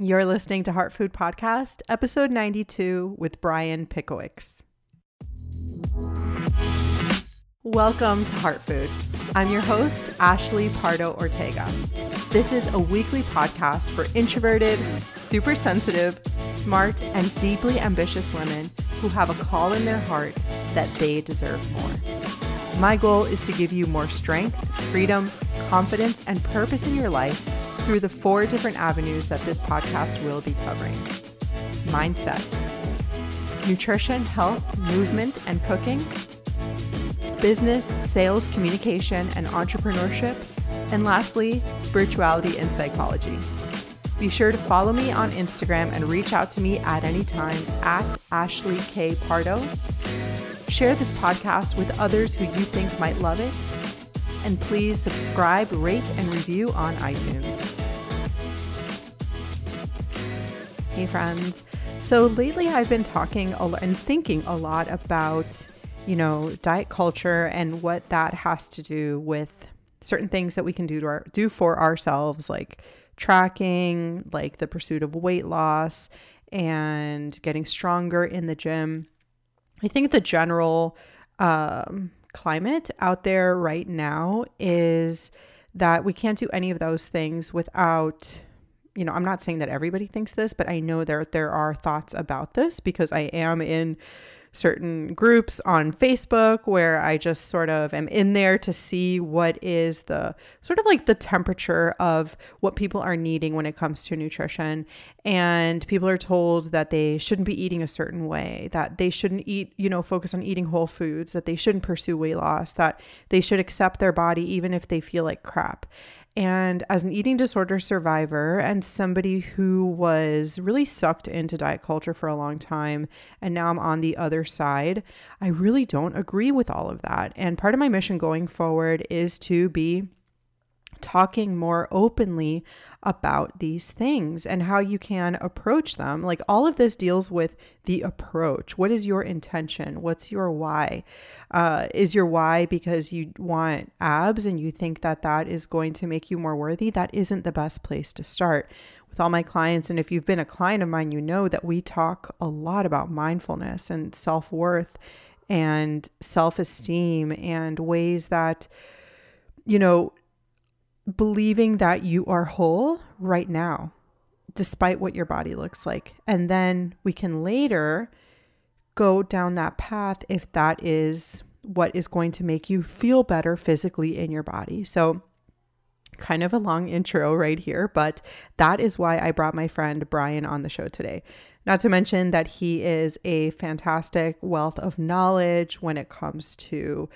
You're listening to Heart Food Podcast, episode 92 with Brian Pickowicz. Welcome to Heart Food. I'm your host, Ashley Pardo Ortega. This is a weekly podcast for introverted, super sensitive, smart, and deeply ambitious women who have a call in their heart that they deserve more. My goal is to give you more strength, freedom, confidence, and purpose in your life through the four different avenues that this podcast will be covering mindset, nutrition, health, movement, and cooking, business, sales, communication, and entrepreneurship, and lastly, spirituality and psychology. Be sure to follow me on Instagram and reach out to me at any time at Ashley K. Pardo. Share this podcast with others who you think might love it. And please subscribe, rate, and review on iTunes. Hey, friends. So, lately I've been talking and thinking a lot about, you know, diet culture and what that has to do with certain things that we can do to our, do for ourselves, like tracking, like the pursuit of weight loss and getting stronger in the gym. I think the general um, climate out there right now is that we can't do any of those things without you know, I'm not saying that everybody thinks this, but I know there there are thoughts about this because I am in certain groups on Facebook where I just sort of am in there to see what is the sort of like the temperature of what people are needing when it comes to nutrition. And people are told that they shouldn't be eating a certain way, that they shouldn't eat, you know, focus on eating whole foods, that they shouldn't pursue weight loss, that they should accept their body even if they feel like crap. And as an eating disorder survivor and somebody who was really sucked into diet culture for a long time, and now I'm on the other side, I really don't agree with all of that. And part of my mission going forward is to be talking more openly about these things and how you can approach them. Like all of this deals with the approach. What is your intention? What's your why? Uh, is your why because you want abs and you think that that is going to make you more worthy? That isn't the best place to start. With all my clients, and if you've been a client of mine, you know that we talk a lot about mindfulness and self worth and self esteem and ways that, you know, believing that you are whole right now, despite what your body looks like. And then we can later go down that path if that is what is going to make you feel better physically in your body. So, kind of a long intro right here, but that is why I brought my friend Brian on the show today. Not to mention that he is a fantastic wealth of knowledge when it comes to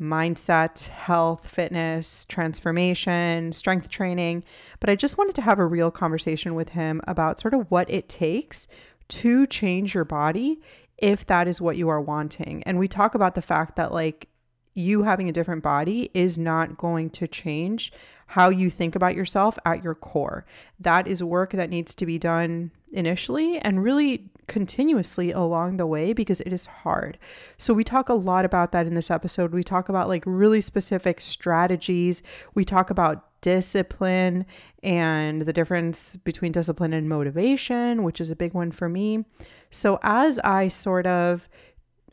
mindset, health, fitness, transformation, strength training. But I just wanted to have a real conversation with him about sort of what it takes to change your body if that is what you are wanting. And we talk about the fact that, like, you having a different body is not going to change how you think about yourself at your core. That is work that needs to be done initially and really continuously along the way because it is hard. So, we talk a lot about that in this episode. We talk about like really specific strategies. We talk about discipline and the difference between discipline and motivation, which is a big one for me. So, as I sort of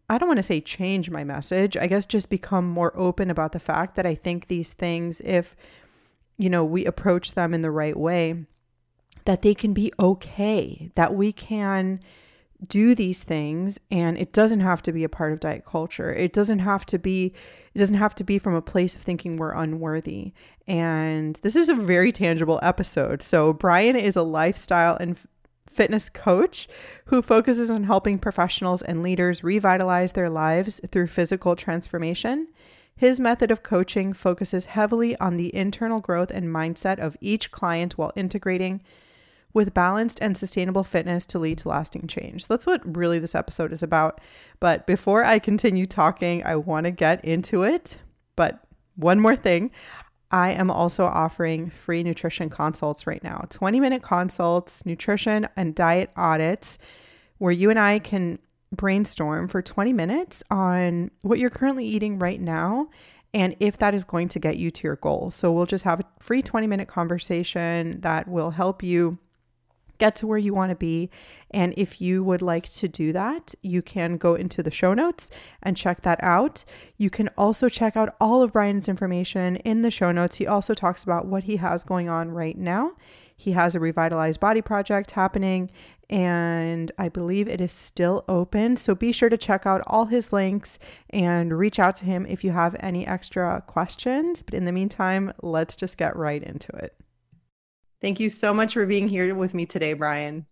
I don't want to say change my message, I guess just become more open about the fact that I think these things, if, you know, we approach them in the right way, that they can be okay, that we can do these things and it doesn't have to be a part of diet culture. It doesn't have to be it doesn't have to be from a place of thinking we're unworthy. And this is a very tangible episode. So Brian is a lifestyle and fitness coach who focuses on helping professionals and leaders revitalize their lives through physical transformation. His method of coaching focuses heavily on the internal growth and mindset of each client while integrating with balanced and sustainable fitness to lead to lasting change. That's what really this episode is about. But before I continue talking, I want to get into it. But one more thing. I am also offering free nutrition consults right now 20 minute consults, nutrition and diet audits, where you and I can brainstorm for 20 minutes on what you're currently eating right now and if that is going to get you to your goal. So we'll just have a free 20 minute conversation that will help you get to where you want to be. And if you would like to do that, you can go into the show notes and check that out. You can also check out all of Brian's information in the show notes. He also talks about what he has going on right now. He has a revitalized body project happening, and I believe it is still open. So be sure to check out all his links and reach out to him if you have any extra questions. But in the meantime, let's just get right into it. Thank you so much for being here with me today, Brian.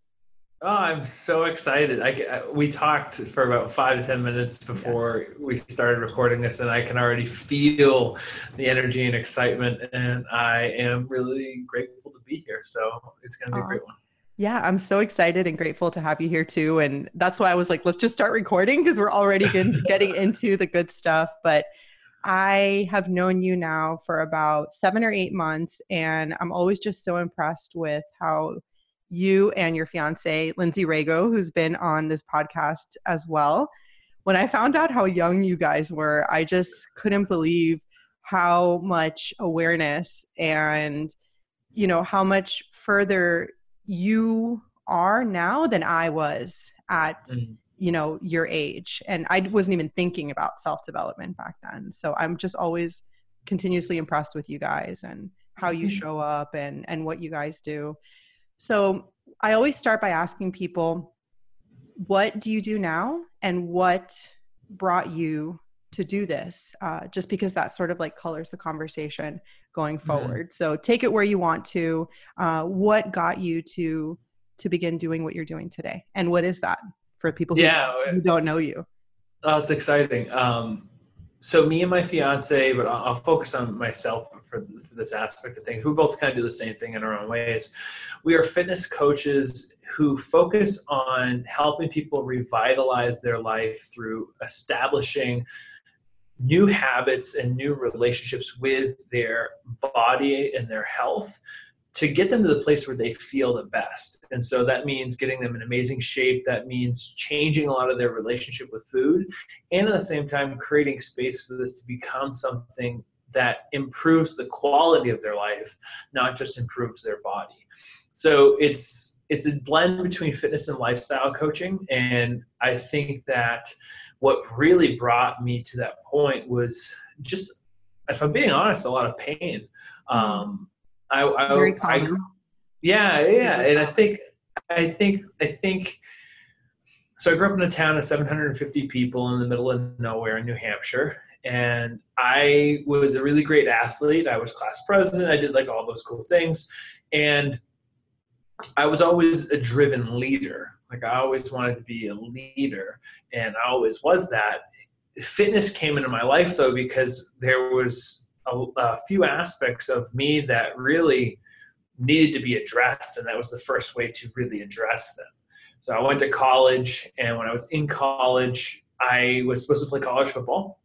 Oh, I'm so excited. I, I, we talked for about five to 10 minutes before yes. we started recording this, and I can already feel the energy and excitement. And I am really grateful to be here. So it's going to be a great one. Yeah, I'm so excited and grateful to have you here too. And that's why I was like, let's just start recording because we're already getting into the good stuff. But I have known you now for about seven or eight months, and I'm always just so impressed with how you and your fiance, Lindsay Rago, who's been on this podcast as well. When I found out how young you guys were, I just couldn't believe how much awareness and you know how much further you are now than I was at mm-hmm you know your age. And i wasn't even thinking about self development back then. So i'm just always continuously impressed with you guys and how you mm-hmm. show up and and what you guys do. So i always start by asking people what do you do now? And what brought you to do this? Uh, just because that sort of like colors the conversation going mm-hmm. forward. Mm-hmm. so take it where you want to. Uh, what got you to to begin doing what you're doing today? And what is that for people who, yeah, who don't know you? Oh, it's exciting. Um, so me and my fiance, but I'll, I'll focus on myself for, for, this aspect of things. We both kind of do the same thing in our own ways. We are fitness coaches who focus on helping people revitalize their life through establishing new habits and new relationships with their body and their health to get them to the place where they feel the best. And so that means getting them in amazing shape. That means changing a lot of their relationship with food. And at the same time, creating space for this to become something that improves the quality of their life, not just improves their body. So it's it's a blend between fitness and lifestyle coaching. And I think that what really brought me to that point was just, if I'm being honest, a lot of pain. Um, I, I. I, yeah, yeah, and I think, I think, I think. So I grew up in a town of 750 people in the middle of nowhere in New Hampshire, and I was a really great athlete. I was class president. I did like all those cool things, and I was always a driven leader. Like I always wanted to be a leader, and I always was that. Fitness came into my life though because there was a, a few aspects of me that really needed to be addressed, and that was the first way to really address them. So I went to college, and when I was in college, I was supposed to play college football,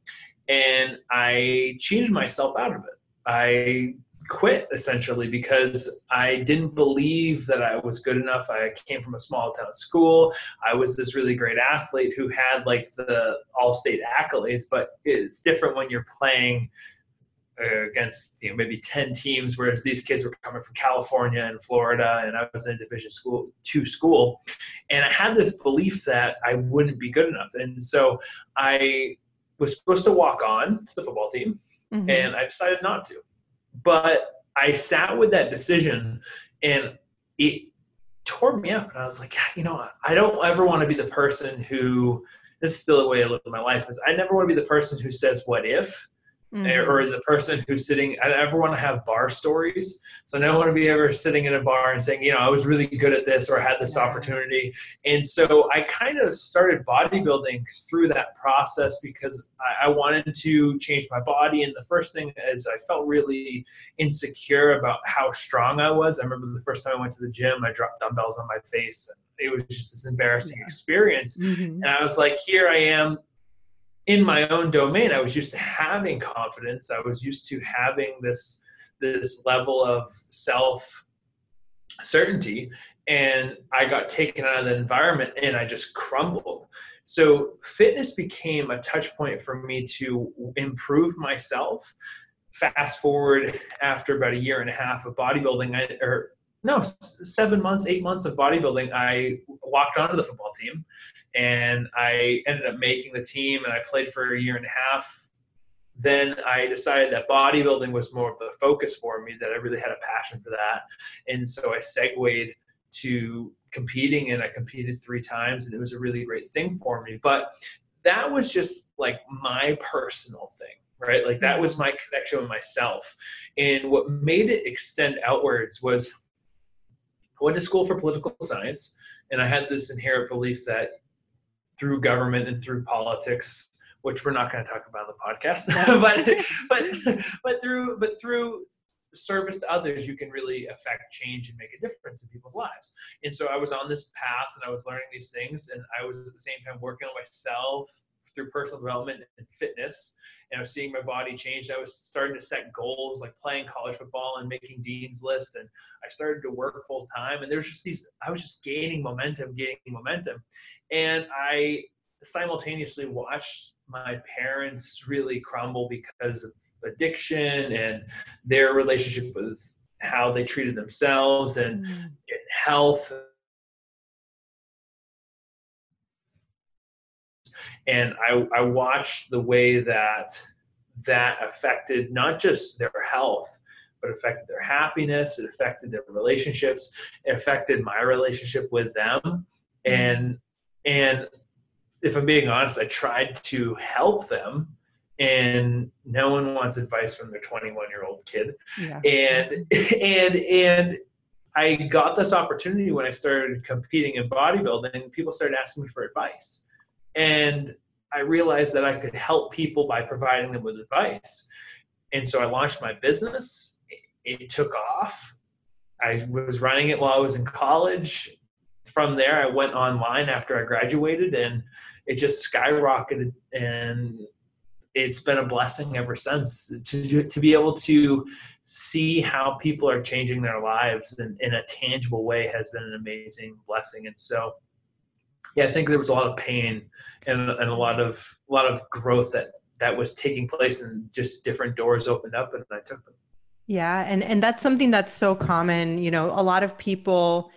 and I cheated myself out of it. I quit essentially because I didn't believe that I was good enough. I came from a small town school. I was this really great athlete who had like the all state accolades, but it's different when you're playing against you know maybe 10 teams whereas these kids were coming from california and florida and i was in a division school two school and i had this belief that i wouldn't be good enough. And so i was supposed to walk on to the football team mm-hmm. and i decided not to. But i sat with that decision and it tore me up and i was like you know i don't ever want to be the person who this is still the way i live my life is i never want to be the person who says what if Mm-hmm. or the person who's sitting i never want to have bar stories so i don't want to be ever sitting in a bar and saying you know i was really good at this or i had this yeah. opportunity and so i kind of started bodybuilding through that process because I, I wanted to change my body and the first thing is i felt really insecure about how strong i was i remember the first time i went to the gym i dropped dumbbells on my face it was just this embarrassing yeah. experience mm-hmm. and i was like here i am in my own domain, I was used to having confidence. I was used to having this this level of self certainty, and I got taken out of the environment, and I just crumbled. So fitness became a touch point for me to improve myself. Fast forward after about a year and a half of bodybuilding, I, or no seven months eight months of bodybuilding i walked onto the football team and i ended up making the team and i played for a year and a half. Then i decided that bodybuilding was more of the focus for me that i really had a passion for that. And so i segued to competing and i competed three times and it was a really great thing for me. But that was just like my personal thing right? Like that was my connection with myself. And what made it extend outwards was I went to school for political science, and I had this inherent belief that through government and through politics, which we're not going to talk about on the podcast, but but but through but through service to others, you can really affect change and make a difference in people's lives. And so I was on this path, and I was learning these things, and I was at the same time working on myself through personal development and fitness and I was seeing my body change. I was starting to set goals like playing college football and making dean's list. And I started to work full time. And there's just these, I was just gaining momentum, gaining momentum. And I simultaneously watched my parents really crumble because of addiction and their relationship with how they treated themselves and, mm. and health and I, I watched the way that that affected not just their health but affected their happiness it affected their relationships it affected my relationship with them mm-hmm. and and if i'm being honest i tried to help them and no one wants advice from their 21 year old kid yeah. and and and i got this opportunity when i started competing in bodybuilding people started asking me for advice and I realized that I could help people by providing them with advice. And so I launched my business. It took off. I was running it while I was in college. From there, I went online after I graduated and it just skyrocketed. And it's been a blessing ever since to, to be able to see how people are changing their lives in, in a tangible way has been an amazing blessing. And so, yeah, I think there was a lot of pain and, and a lot of a lot of growth that that was taking place, and just different doors opened up, and I took them. Yeah, and and that's something that's so common. You know, a lot of people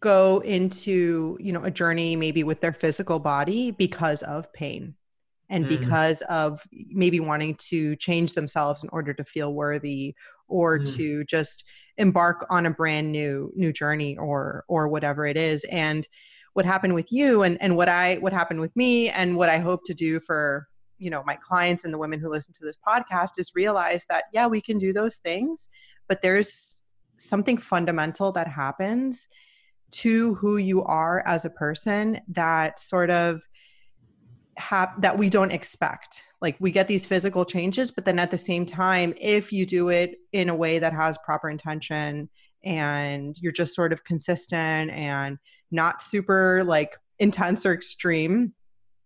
go into you know a journey maybe with their physical body because of pain and mm. because of maybe wanting to change themselves in order to feel worthy or mm. to just embark on a brand new new journey or or whatever it is and what happened with you and and what I what happened with me and what I hope to do for you know my clients and the women who listen to this podcast is realize that yeah we can do those things but there's something fundamental that happens to who you are as a person that sort of have that we don't expect. Like we get these physical changes but then at the same time if you do it in a way that has proper intention and you're just sort of consistent and not super like intense or extreme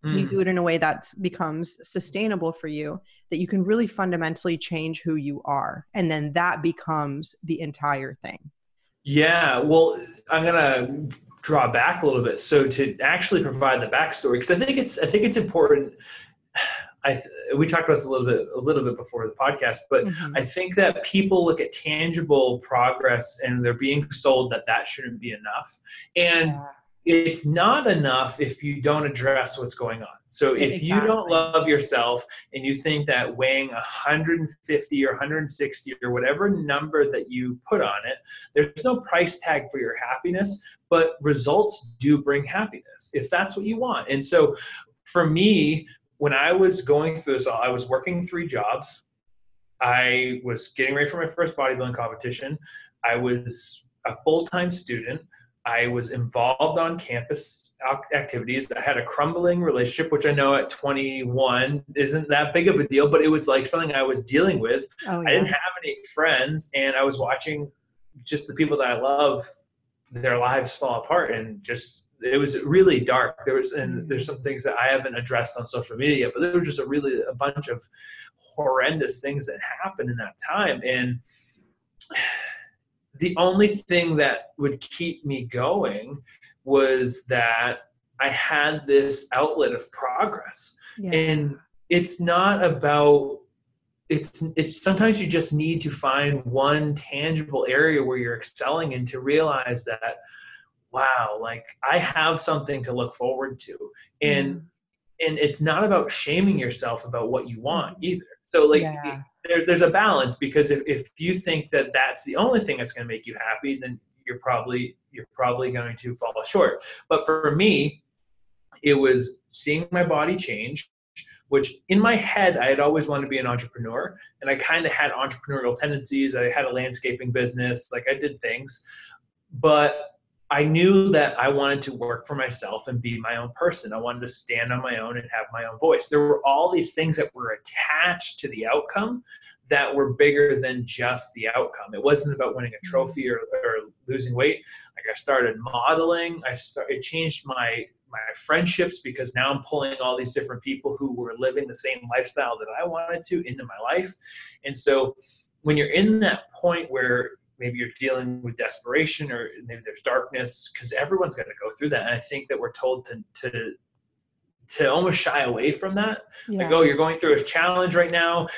mm. you do it in a way that becomes sustainable for you that you can really fundamentally change who you are and then that becomes the entire thing yeah well i'm gonna draw back a little bit so to actually provide the backstory because i think it's i think it's important I we talked about this a little bit a little bit before the podcast, but mm-hmm. I think that people look at tangible progress and they're being sold that that shouldn't be enough, and yeah. it's not enough if you don't address what's going on. So if exactly. you don't love yourself and you think that weighing 150 or 160 or whatever number that you put on it, there's no price tag for your happiness, but results do bring happiness if that's what you want. And so for me, when I was going through this, all, I was working three jobs. I was getting ready for my first bodybuilding competition. I was a full time student. I was involved on campus activities. I had a crumbling relationship, which I know at 21 isn't that big of a deal, but it was like something I was dealing with. Oh, yeah. I didn't have any friends, and I was watching just the people that I love, their lives fall apart, and just it was really dark. There was, and mm. there's some things that I haven't addressed on social media, but there was just a really a bunch of horrendous things that happened in that time. And the only thing that would keep me going was that I had this outlet of progress. Yeah. And it's not about it's it's sometimes you just need to find one tangible area where you're excelling and to realize that wow like i have something to look forward to and mm. and it's not about shaming yourself about what you want either so like yeah. there's there's a balance because if, if you think that that's the only thing that's going to make you happy then you're probably you're probably going to fall short but for me it was seeing my body change which in my head I had always wanted to be an entrepreneur and I kind of had entrepreneurial tendencies. I had a landscaping business, like I did things. But I knew that I wanted to work for myself and be my own person. I wanted to stand on my own and have my own voice. There were all these things that were attached to the outcome that were bigger than just the outcome. It wasn't about winning a trophy or, or losing weight. Like I started modeling. I started, it changed my my friendships because now I'm pulling all these different people who were living the same lifestyle that I wanted to into my life. And so when you're in that point where maybe you're dealing with desperation or maybe there's darkness, because everyone's going to go through that. And I think that we're told to, to, to almost shy away from that. Yeah. Like, oh, you're going through a challenge right now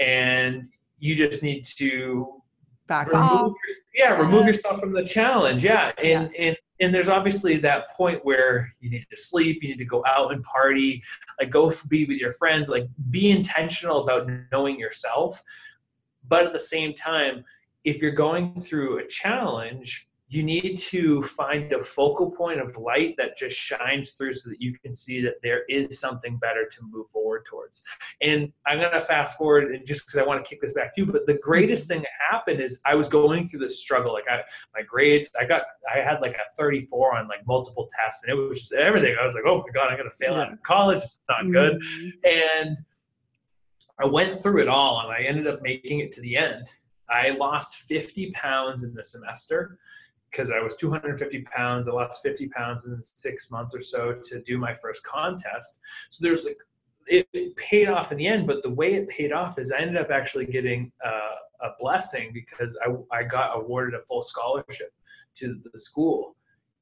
and you just need to back off. Your, yeah, remove yourself from the challenge. Yeah. And, yes. and and there's obviously that point where you need to sleep you need to go out and party like go be with your friends like be intentional about knowing yourself but at the same time if you're going through a challenge you need to find a focal point of light that just shines through so that you can see that there is something better to move forward towards. And I'm going to fast forward and just because I want to kick this back to you, but the greatest thing that happened is I was going through this struggle. Like I, my grades, I got, I had like a 34 on like multiple tests and it was just everything. I was like, oh my God, I'm going to fail out of college. It's not good. Mm-hmm. And I went through it all and I ended up making it to the end. I lost 50 pounds in the semester because I was 250 pounds. I lost 50 pounds in six months or so to do my first contest. So there's like, it, it paid off in the end, but the way it paid off is I ended up actually getting uh, a blessing because I, I got awarded a full scholarship to the school.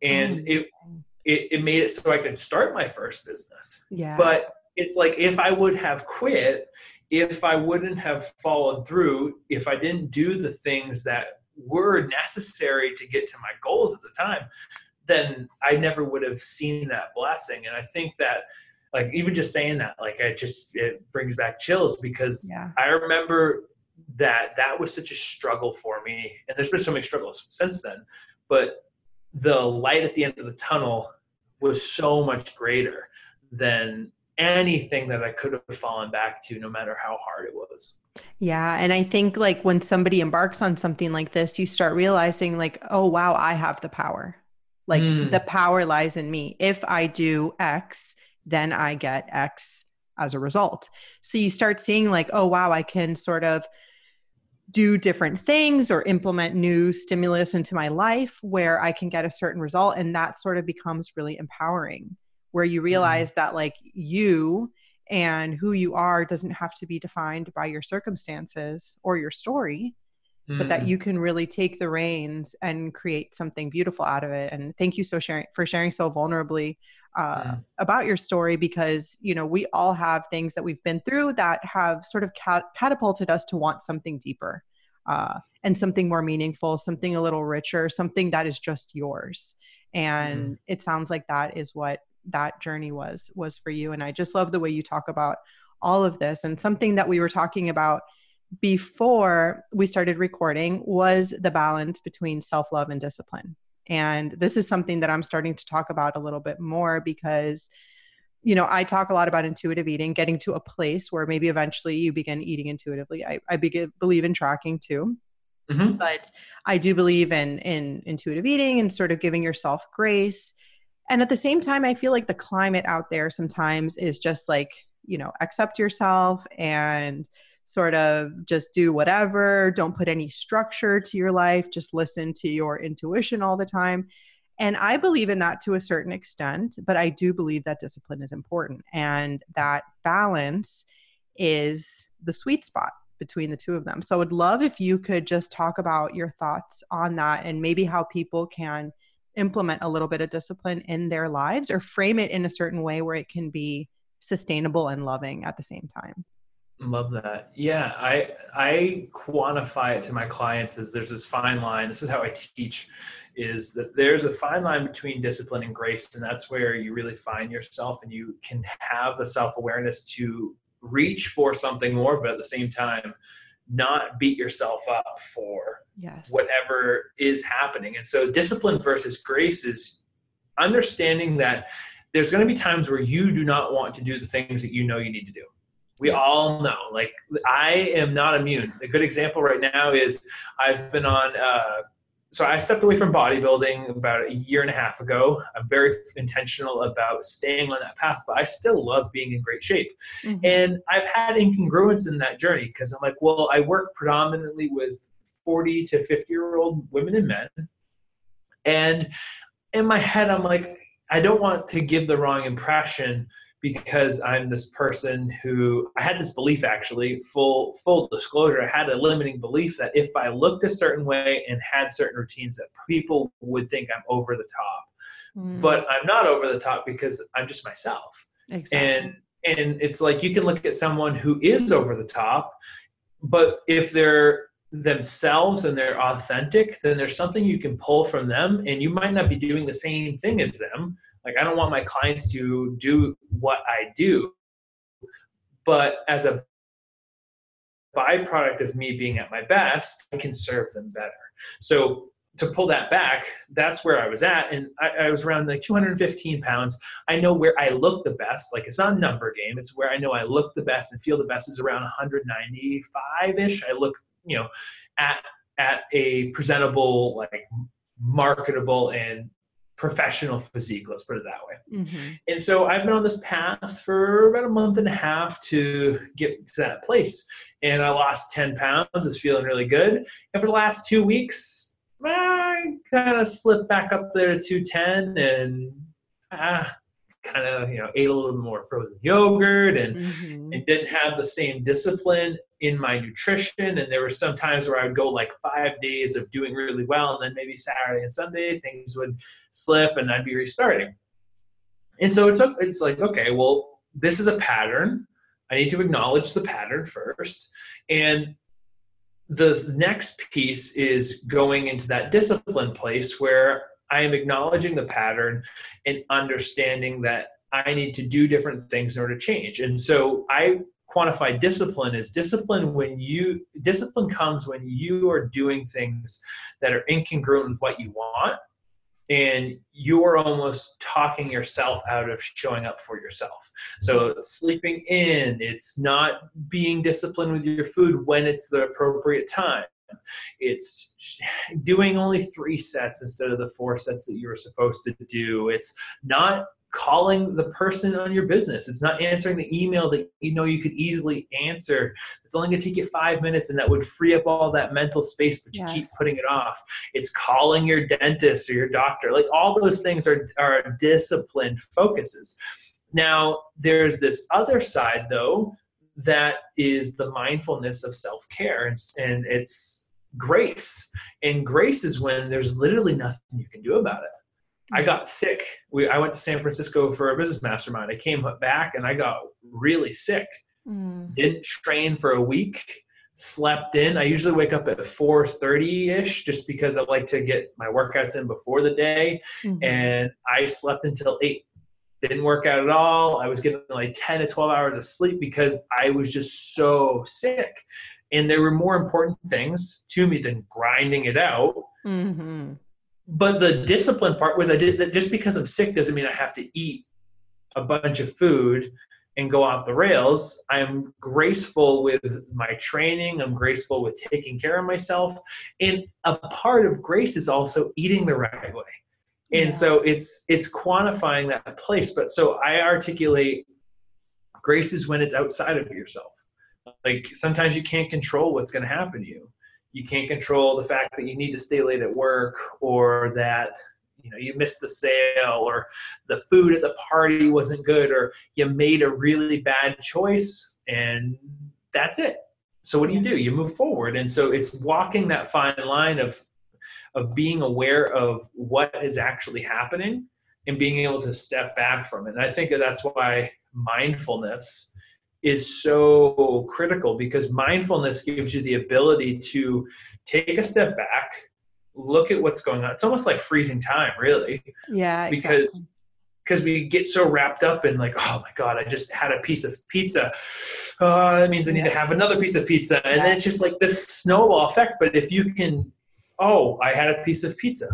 And oh, it, it, it made it so I could start my first business. Yeah. But it's like if I would have quit, if I wouldn't have followed through, if I didn't do the things that were necessary to get to my goals at the time, then I never would have seen that blessing. And I think that like even just saying that, like I just it brings back chills because yeah. I remember that that was such a struggle for me. And there's been so many struggles since then. But the light at the end of the tunnel was so much greater than anything that I could have fallen back to, no matter how hard it was. Yeah. And I think like when somebody embarks on something like this, you start realizing, like, oh, wow, I have the power. Like mm. the power lies in me. If I do X, then I get X as a result. So you start seeing, like, oh, wow, I can sort of do different things or implement new stimulus into my life where I can get a certain result. And that sort of becomes really empowering where you mm-hmm. realize mm. that like you and who you are doesn't have to be defined by your circumstances or your story mm. but that you can really take the reins and create something beautiful out of it and thank you so sharing for sharing so vulnerably uh, mm. about your story because you know we all have things that we've been through that have sort of cat- catapulted us to want something deeper uh, and something more meaningful something a little richer something that is just yours and mm. it sounds like that is what that journey was was for you. And i just love the way you talk about all of this. And something that we were talking about before we started recording was the balance between self-love and discipline. And this is something that i'm starting to talk about a little bit more because you know i talk a lot about intuitive eating getting to a place where maybe eventually you begin eating intuitively. I, I begin, believe in tracking too. Mm-hmm. but i do believe in in intuitive eating and sort of giving yourself grace and at the same time i feel like the climate out there sometimes is just like you know accept yourself and sort of just do whatever. Don't put any structure to your life. Just listen to your intuition all the time. And i believe in that to a certain extent but i do believe that discipline is important and that balance is the sweet spot between the two of them. So i would love if you could just talk about your thoughts on that and maybe how people can implement a little bit of discipline in their lives or frame it in a certain way where it can be sustainable and loving at the same time. Love that. Yeah, I I quantify it to my clients as there's this fine line. This is how I teach is that there's a fine line between discipline and grace and that's where you really find yourself and you can have the self-awareness to reach for something more but at the same time not beat yourself up for yes. whatever is happening. And so discipline versus grace is understanding that there's going to be times where you do not want to do the things that you know you need to do. We all know, like I am not immune. A good example right now is I've been on uh, so I stepped away from bodybuilding about a year and a half ago. I'm very intentional about staying on that path, but I still love being in great shape. Mm-hmm. And I've had incongruence in that journey because I'm like, well, I work predominantly with 40 to 50 year old women and men. And in my head, I'm like, I don't want to give the wrong impression because I'm this person who I had this belief actually, full full disclosure, I had a limiting belief that if I looked a certain way and had certain routines that people would think I'm over the top. Mm. But I'm not over the top because I'm just myself. Exactly. And and it's like you can look at someone who is over the top, but if they're themselves and they're authentic, then there's something you can pull from them and you might not be doing the same thing as them like I don't want my clients to do what I do, but as a byproduct of me being at my best, I can serve them better. So to pull that back, that's where I was at. And I, I, was around like 215 pounds. I know where I look the best. Like it's not a number game. It's where I know I look the best and feel the best is around 195 ish. I look, you know, at, at a presentable, like marketable and professional physique let's put it that way. Mm-hmm. and so i've been on this path for about a month and a half to get to that place. And i lost 10 pounds is feeling really good. And for the last two weeks i kind of slipped back up there to 210 and ah, kind of you know ate a little bit more frozen yogurt and mm-hmm. and didn't have the same discipline in my nutrition. And there were some times where i would go like five days of doing really well and then maybe saturday and sunday things would slip and i'd be restarting. And so it's it's like okay well this is a pattern. I need to acknowledge the pattern first. And the next piece is going into that discipline place where I am acknowledging the pattern and understanding that I need to do different things in order to change. And so I quantify discipline as discipline when you discipline comes when you are doing things that are incongruent with what you want and you're almost talking yourself out of showing up for yourself. So sleeping in, it's not being disciplined with your food when it's the appropriate time. It's doing only three sets instead of the four sets that you were supposed to do. It's not calling the person on your business. It's not answering the email that you know you could easily answer. It's only going to take you five minutes and that would free up all that mental space, but you yes. keep putting it off. It's calling your dentist or your doctor. Like all those things are, are disciplined focuses. Now, there's this other side though that is the mindfulness of self care. And, and it's grace. And grace is when there's literally nothing you can do about it. I got sick. We, I went to San Francisco for a business mastermind. I came back and I got really sick. Mm. Didn't train for a week. Slept in. I usually wake up at 4:30 ish, just because I like to get my workouts in before the day. Mm-hmm. And I slept until eight. Didn't work out at all. I was getting like 10 to 12 hours of sleep because I was just so sick. And there were more important things to me than grinding it out. Mm-hmm but the discipline part was I did that just because I'm sick doesn't mean I have to eat a bunch of food and go off the rails. I'm graceful with my training. I'm graceful with taking care of myself. And a part of grace is also eating the right way. And yeah. so it's it's quantifying that place. But so I articulate grace is when it's outside of yourself. Like sometimes you can't control what's going to happen to you. You can't control the fact that you need to stay late at work or that you know you missed the sale or the food at the party wasn't good or you made a really bad choice and that's it. So what do you do? You move forward. And so it's walking that fine line of of being aware of what is actually happening and being able to step back from it. And i think that that's why mindfulness is so critical because mindfulness gives you the ability to take a step back, look at what's going on. It's almost like freezing time, really. Yeah, because exactly. because we get so wrapped up in like, oh my god, I just had a piece of pizza. Oh, that means I need yeah. to have another piece of pizza, and yeah. then it's just like this snowball effect. But if you can, oh, I had a piece of pizza.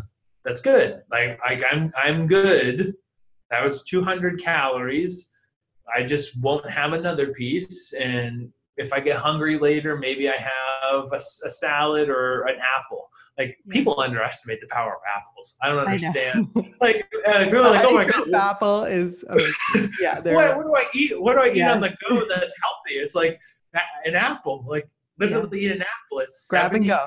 That's good. Like, like I'm I'm good. That was 200 calories I just won't have another piece. And if I get hungry later, maybe I have a, a salad or an apple. Like people underestimate the power of apples. I don't understand. I like uh, people are like, oh my god, apple is oh, yeah. what, what, do I eat? What do I eat yes. on the go that's healthy? It's like an apple. Like literally yeah. eat an apple. It's grab and go.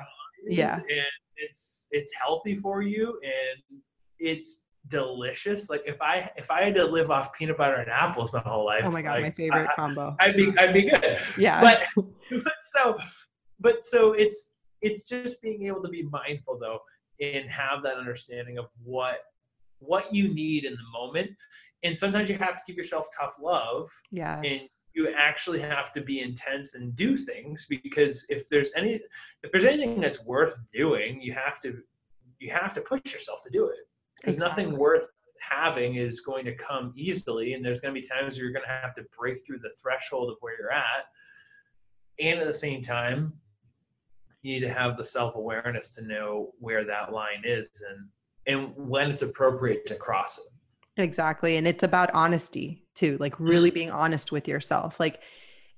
Yeah, and it's it's healthy for you, and it's delicious. Like if I if I had to live off peanut butter and apples my whole life, oh my god, like, my favorite I, combo. I'd be I'd be good. Yeah. But, but so but so it's it's just being able to be mindful though and have that understanding of what what you need in the moment. And sometimes you have to give yourself tough love. Yes. And you actually have to be intense and do things because if there's any if there's anything that's worth doing, you have to you have to push yourself to do it because exactly. nothing worth having is going to come easily and there's going to be times where you're going to have to break through the threshold of where you're at and at the same time you need to have the self-awareness to know where that line is and and when it's appropriate to cross it exactly and it's about honesty too like really mm-hmm. being honest with yourself like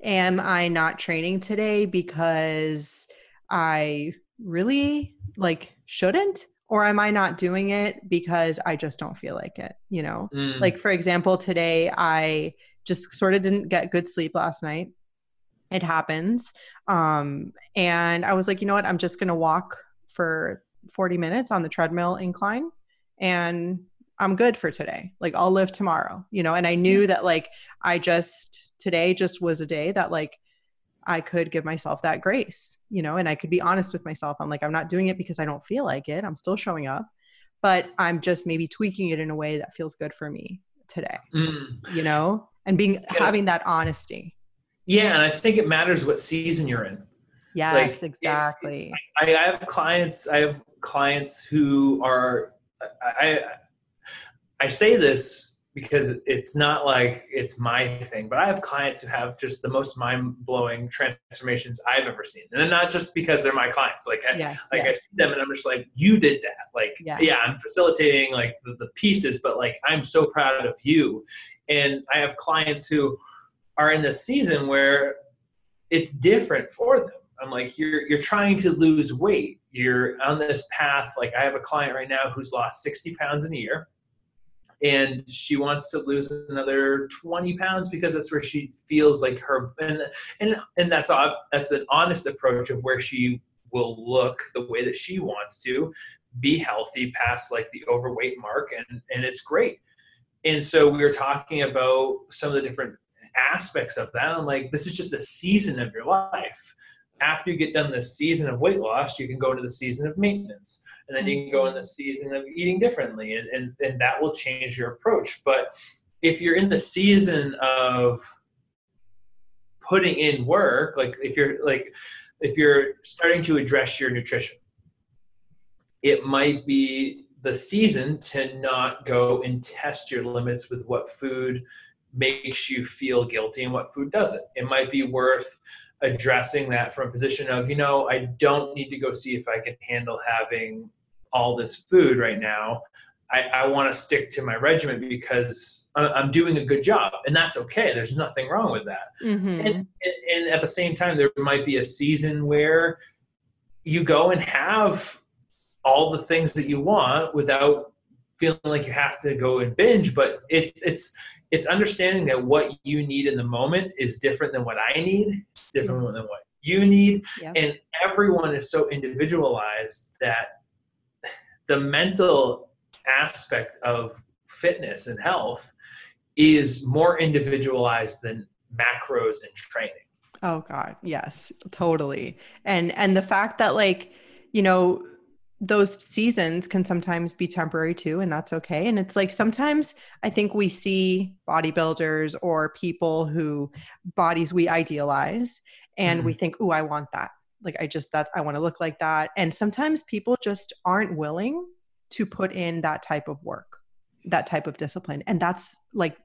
am i not training today because i really like shouldn't or am I not doing it because I just don't feel like it? You know, mm. like for example, today I just sort of didn't get good sleep last night. It happens. Um, and I was like, you know what? I'm just going to walk for 40 minutes on the treadmill incline and I'm good for today. Like I'll live tomorrow, you know, and I knew that like I just today just was a day that like I could give myself that grace, you know, and I could be honest with myself. I'm like, I'm not doing it because I don't feel like it. I'm still showing up, but I'm just maybe tweaking it in a way that feels good for me today, mm. you know, and being yeah. having that honesty. Yeah. And I think it matters what season you're in. Yes, like, exactly. I, I have clients, I have clients who are, I, I say this because it's not like it's my thing, but I have clients who have just the most mind blowing transformations I've ever seen, and not just because they're my clients. Like, yes, I, like yes. I see them and I'm just like, you did that. Like, yeah, yeah I'm facilitating like the, the pieces, but like I'm so proud of you. And I have clients who are in this season where it's different for them. I'm like, you're you're trying to lose weight. You're on this path. Like, I have a client right now who's lost 60 pounds in a year and she wants to lose another 20 pounds because that's where she feels like her and and and that's that's an honest approach of where she will look the way that she wants to be healthy past like the overweight mark and and it's great. And so we were talking about some of the different aspects of that. I'm like this is just a season of your life after you get done the season of weight loss you can go into the season of maintenance. And then you can go in the season of eating differently and, and, and that will change your approach. But if you're in the season of putting in work like if you're like if you're starting to address your nutrition it might be the season to not go and test your limits with what food makes you feel guilty and what food doesn't. It might be worth addressing that from a position of you know i don't need to go see if i can handle having all this food right now. I, I want to stick to my regimen because i'm doing a good job and that's okay. There's nothing wrong with that. Mm-hmm. and, and, and at the same time there might be a season where you go and have all the things that you want without feeling like you have to go and binge but it, it's it's understanding that what you need in the moment is different than what I need. It's different yes. than what you need. Yep. And everyone is so individualized that the mental aspect of fitness and health is more individualized than macros and training. Oh God, yes, totally. And and the fact that like, you know, those seasons can sometimes be temporary too, and that's okay. And it's like sometimes I think we see bodybuilders or people who bodies we idealize and mm-hmm. we think, oh, I want that. Like I just that I want to look like that. And sometimes people just aren't willing to put in that type of work, that type of discipline. And that's like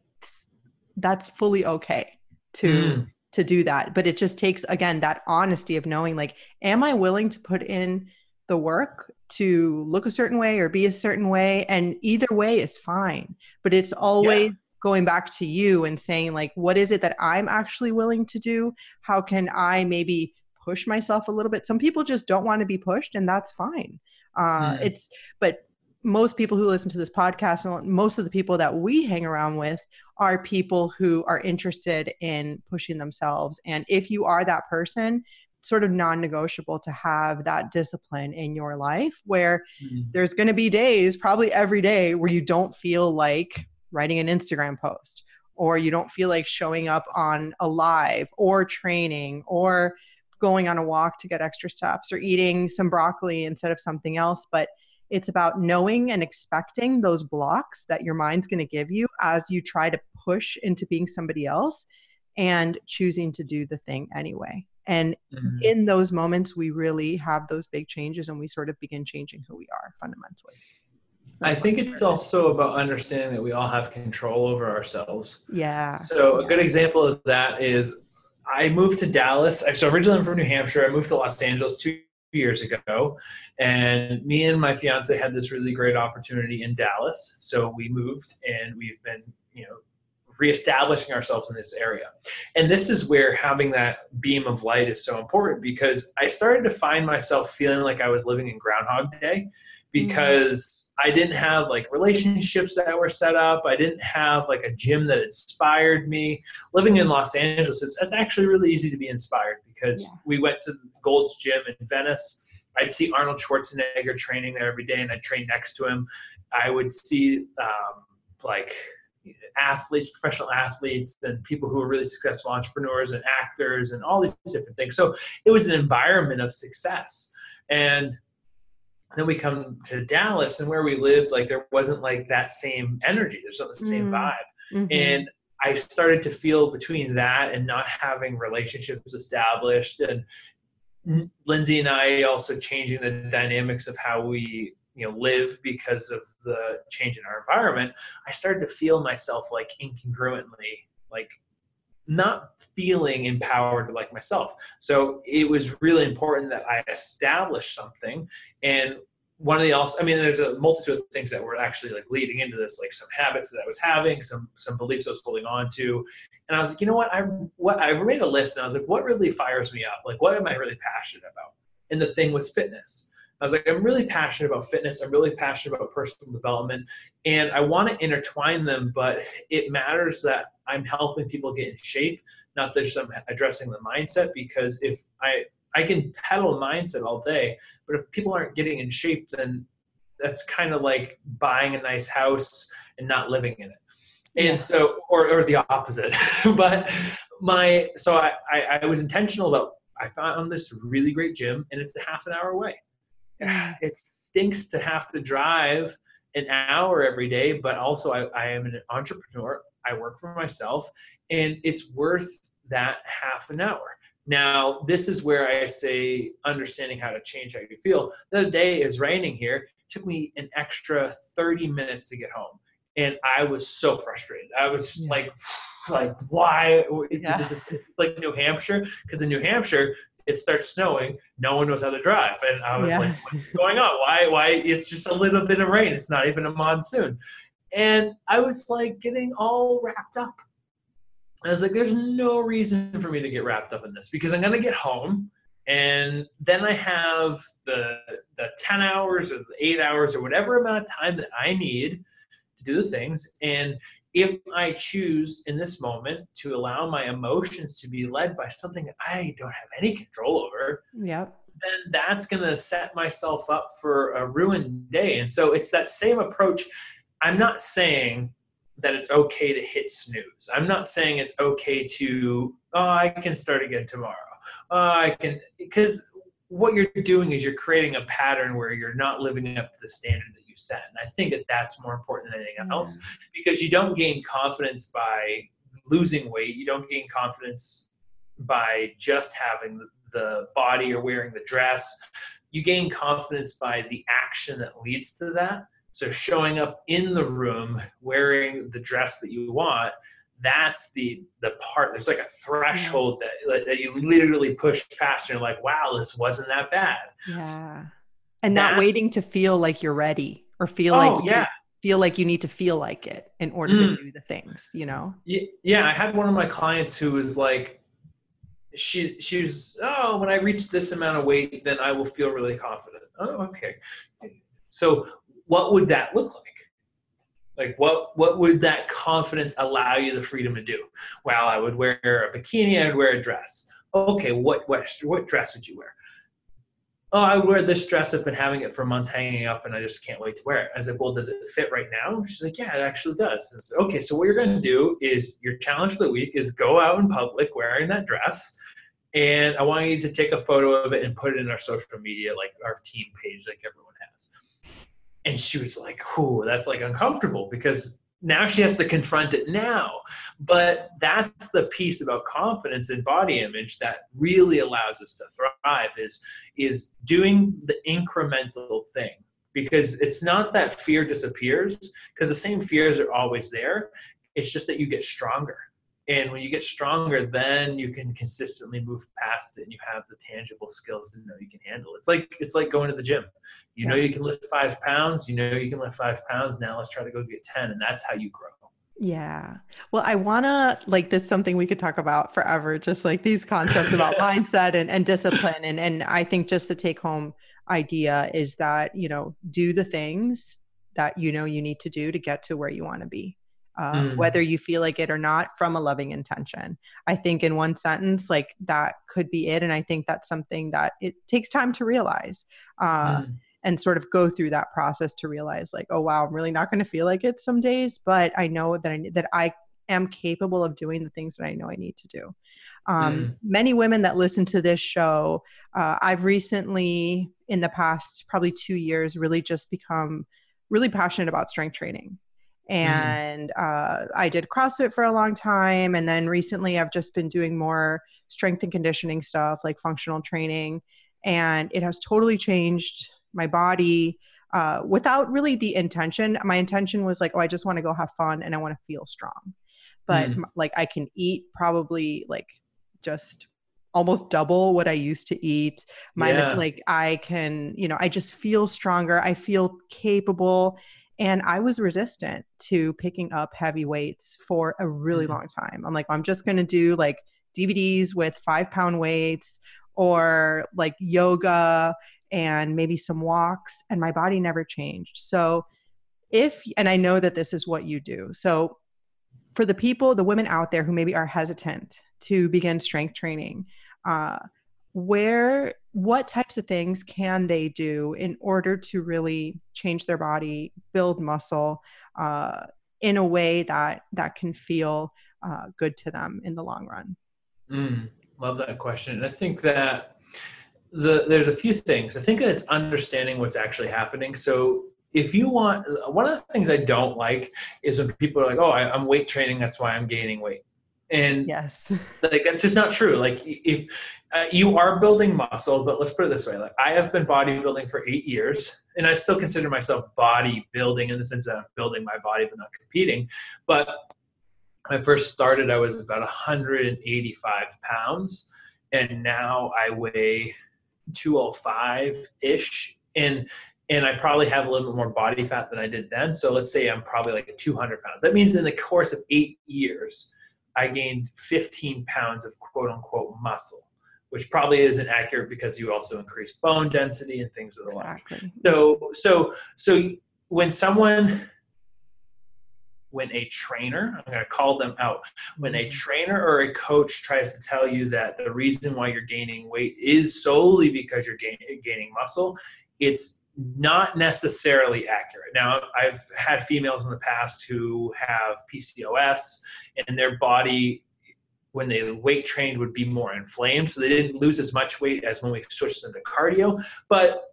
that's fully okay to mm. to do that. But it just takes again that honesty of knowing like, am I willing to put in the work to look a certain way or be a certain way and either way is fine. But it's always yeah. going back to you and saying like what is it that i'm actually willing to do? How can i maybe push myself a little bit? Some people just don't want to be pushed and that's fine. Uh, mm. it's but most people who listen to this podcast and most of the people that we hang around with are people who are interested in pushing themselves. And if you are that person sort of non-negotiable to have that discipline in your life where mm-hmm. there's going to be days probably every day where you don't feel like writing an Instagram post or you don't feel like showing up on a live or training or going on a walk to get extra steps or eating some broccoli instead of something else but it's about knowing and expecting those blocks that your mind's going to give you as you try to push into being somebody else and choosing to do the thing anyway and mm-hmm. in those moments, we really have those big changes and we sort of begin changing who we are fundamentally. I think it's also about understanding that we all have control over ourselves. Yeah. So, a good example of that is I moved to Dallas. So, originally I'm from New Hampshire. I moved to Los Angeles two years ago. And me and my fiance had this really great opportunity in Dallas. So, we moved and we've been, you know, reestablishing ourselves in this area. And this is where having that beam of light is so important because I started to find myself feeling like I was living in Groundhog Day because mm-hmm. I didn't have like relationships that were set up. I didn't have like a gym that inspired me. Living in Los Angeles, it's, it's actually really easy to be inspired because yeah. we went to Gold's Gym in Venice. I'd see Arnold Schwarzenegger training there every day, and I'd train next to him. I would see um, like athletes, professional athletes, and people who are really successful entrepreneurs and actors and all these different things. So it was an environment of success. And then we come to Dallas and where we lived, like there wasn't like that same energy. There's not the same mm. vibe. Mm-hmm. And I started to feel between that and not having relationships established and Lindsay and I also changing the dynamics of how we you know live because of the change in our environment i started to feel myself like incongruently like not feeling empowered like myself. So it was really important that i establish something and one of the also i mean there's a multitude of things that were actually like leading into this like some habits that i was having some some beliefs i was holding on to and i was like you know what? I what i made a list and i was like what really fires me up? Like what am i really passionate about? And the thing was fitness I was like, I'm really passionate about fitness. I'm really passionate about personal development. And I want to intertwine them, but it matters that I'm helping people get in shape, not that I'm addressing the mindset. Because if I, I can peddle mindset all day, but if people aren't getting in shape, then that's kind of like buying a nice house and not living in it. And yeah. so, or, or the opposite. but my, so I, I, I was intentional about, I found this really great gym and it's a half an hour away it stinks to have to drive an hour every day, but also I, I am an entrepreneur. I work for myself, and it's worth that half an hour. Now, this is where I say understanding how to change how you feel. The other day is raining here. It took me an extra 30 minutes to get home. And I was so frustrated. I was just yeah. like, like why yeah. is this like New Hampshire? Because in New Hampshire, it starts snowing, no one knows how to drive. And I was yeah. like, what's going on? Why, why? It's just a little bit of rain. It's not even a monsoon. And I was like getting all wrapped up. I was like, there's no reason for me to get wrapped up in this because I'm going to get home and then I have the, the 10 hours or the eight hours or whatever amount of time that I need to do the things. And if I choose in this moment to allow my emotions to be led by something I don't have any control over, yep. then that's going to set myself up for a ruined day. And so it's that same approach. I'm not saying that it's okay to hit snooze. I'm not saying it's okay to, oh, I can start again tomorrow. Oh, I can, because what you're doing is you're creating a pattern where you're not living up to the standard that set. And I think that that's more important than anything else because you don't gain confidence by losing weight. You don't gain confidence by just having the body or wearing the dress. You gain confidence by the action that leads to that. So showing up in the room wearing the dress that you want that's the the part there's like a threshold yes. that that you literally push past and you're like wow this wasn't that bad yeah and that's, not waiting to feel like you're ready or feel oh, like yeah feel like you need to feel like it in order mm. to do the things you know yeah i had one of my clients who was like she she was oh when i reach this amount of weight then i will feel really confident oh okay so what would that look like like what what would that confidence allow you the freedom to do? Well, I would wear a bikini, I'd wear a dress. Okay, what what what dress would you wear? Oh, I wear this dress. I've been having it for months hanging up and I just can't wait to wear it. I said, Well, does it fit right now? She's like, Yeah, it actually does. Okay, so what you're gonna do is your challenge for the week is go out in public wearing that dress. And I want you to take a photo of it and put it in our social media, like our team page, like everyone has and she was like, "Whoo, that's like uncomfortable because now she has to confront it now." But that's the piece about confidence and body image that really allows us to thrive is is doing the incremental thing because it's not that fear disappears because the same fears are always there. It's just that you get stronger and when you get stronger then you can consistently move past it and you have the tangible skills to know you can handle it. It's like it's like going to the gym. You know you can lift five pounds you know you can lift five pounds. Now let's try to go get 10 and that's how you grow. Yeah. Well, I want to like this something we could talk about forever, just like these concepts about mindset and, and discipline. And, and I think just the take home idea is that, you know, do the things that you know you need to do to get to where you want to be uh, mm. whether you feel like it or not from a loving intention i think in one sentence like that could be it and i think that's something that it takes time to realize uh, mm. and sort of go through that process to realize like oh wow i'm really not going to feel like it some days but i know that i that i am capable of doing the things that i know i need to do um, mm. many women that listen to this show uh, i've recently in the past probably two years really just become really passionate about strength training. And mm. uh, I did CrossFit for a long time. And then recently, I've just been doing more strength and conditioning stuff like functional training. And it has totally changed my body uh, without really the intention. My intention was like, oh, I just want to go have fun and I want to feel strong. But mm. like, I can eat probably like just almost double what I used to eat. My yeah. like I can, you know, I just feel stronger. I feel capable and I was resistant to picking up heavy weights for a really mm-hmm. long time. I'm like, I'm just going to do like DVDs with five pound weights or like yoga and maybe some walks. And my body never changed. So, if, and I know that this is what you do. So, for the people, the women out there who maybe are hesitant to begin strength training, uh, where what types of things can they do in order to really change their body build muscle uh, in a way that that can feel uh, good to them in the long run? Mm, love that question. I think that the, there's a few things. I think that it's understanding what's actually happening. So if you want one of the things i don't like is when people are like oh I, i'm weight training. That's why i'm gaining weight and yes like that's just not true like if uh, you are building muscle but let's put it this way like i have been bodybuilding for eight years and i still consider myself bodybuilding in the sense that i'm building my body but not competing but when i first started i was about 185 pounds and now i weigh 205-ish and and I probably have a little bit more body fat than I did then. So let's say I'm probably like 200 pounds. That means in the course of eight years, I gained 15 pounds of quote unquote muscle, which probably isn't accurate because you also increase bone density and things of the exactly. like. So, so, so when someone, when a trainer, I'm going to call them out, when a mm-hmm. trainer or a coach tries to tell you that the reason why you're gaining weight is solely because you're gain, gaining muscle, it's not necessarily accurate. Now, I've had females in the past who have PCOS and their body when they weight trained would be more inflamed. So they didn't lose as much weight as when we switched them to cardio. But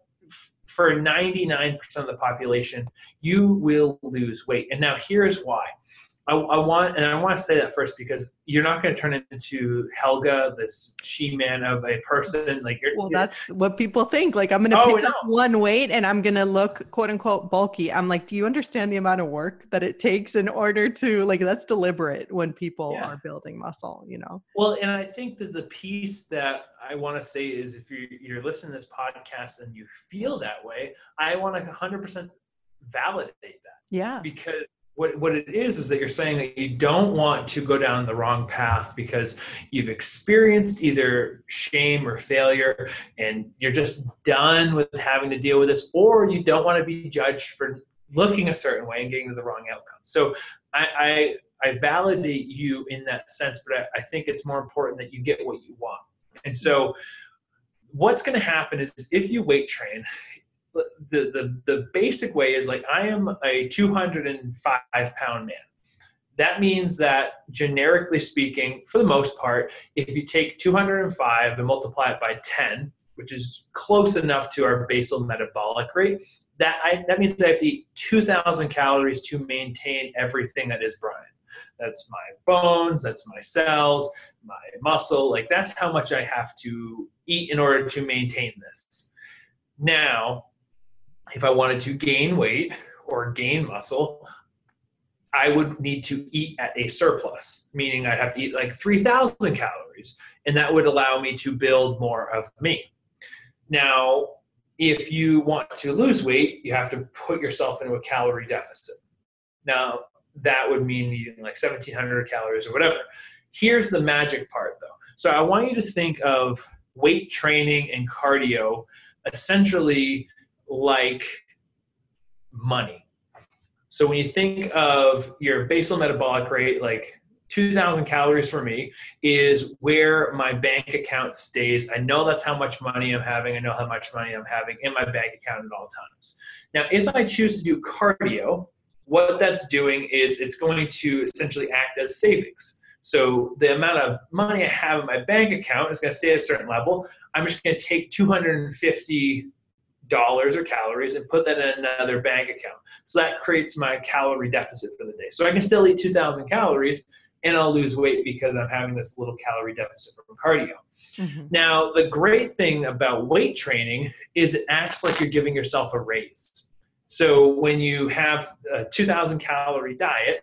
for 99% of the population, you will lose weight. And now here's why. I, I, want, and I want to say that first because you're not going to turn into Helga, this she-man of a person. Like, you're, well, you're, that's what people think. Like, I'm going to oh, pick no. up one weight and I'm going to look quote unquote bulky. I'm like, do you understand the amount of work that it takes in order to like? That's deliberate when people yeah. are building muscle. You know. Well, and I think that the piece that I want to say is, if you're, you're listening to this podcast and you feel that way, I want to 100% validate that. Yeah. Because what, what it is is that you're saying that you don't want to go down the wrong path because you've experienced either shame or failure and you're just done with having to deal with this or you don't want to be judged for looking a certain way and getting to the wrong outcome. So i i, I validate you in that sense but I, I think it's more important that you get what you want. And so what's going to happen is if you weight train the, the, the basic way is like I am a 205 pound man. That means that generically speaking, for the most part, if you take 205 and multiply it by 10, which is close enough to our basal metabolic rate, that I, that means I have to eat 2,000 calories to maintain everything that is Brian. That's my bones, that's my cells, my muscle. Like that's how much I have to eat in order to maintain this. Now, if I wanted to gain weight or gain muscle, I would need to eat at a surplus, meaning I'd have to eat like 3,000 calories, and that would allow me to build more of me. Now, if you want to lose weight, you have to put yourself into a calorie deficit. Now, that would mean eating like 1,700 calories or whatever. Here's the magic part though. So, I want you to think of weight training and cardio essentially like money. So when you think of your basal metabolic rate, like 2000 calories for me is where my bank account stays. I know that's how much money I'm having. I know how much money I'm having in my bank account at all times. Now, if I choose to do cardio, what that's doing is it's going to essentially act as savings. So the amount of money I have in my bank account is going to stay at a certain level. I'm just going to take 250 dollars or calories and put that in another bank account. So that creates my calorie deficit for the day. So I can still eat 2,000 calories and I'll lose weight because I'm having this little calorie deficit from cardio. Mm-hmm. Now, the great thing about weight training is it acts like you're giving yourself a raise. So when you have a 2,000 calorie diet,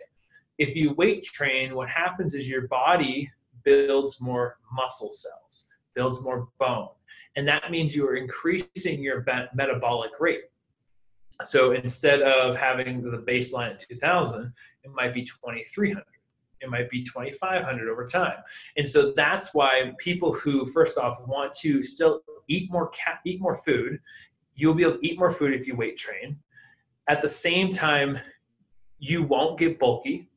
if you weight train, what happens is your body builds more muscle cells, builds more bone, and that means you are increasing your metabolic rate. So instead of having the baseline at 2000, it might be 2300. It might be 2500 over time. And so that's why people who first off want to still eat more ca- eat more food, you'll be able to eat more food if you weight train. At the same time, you won't get bulky.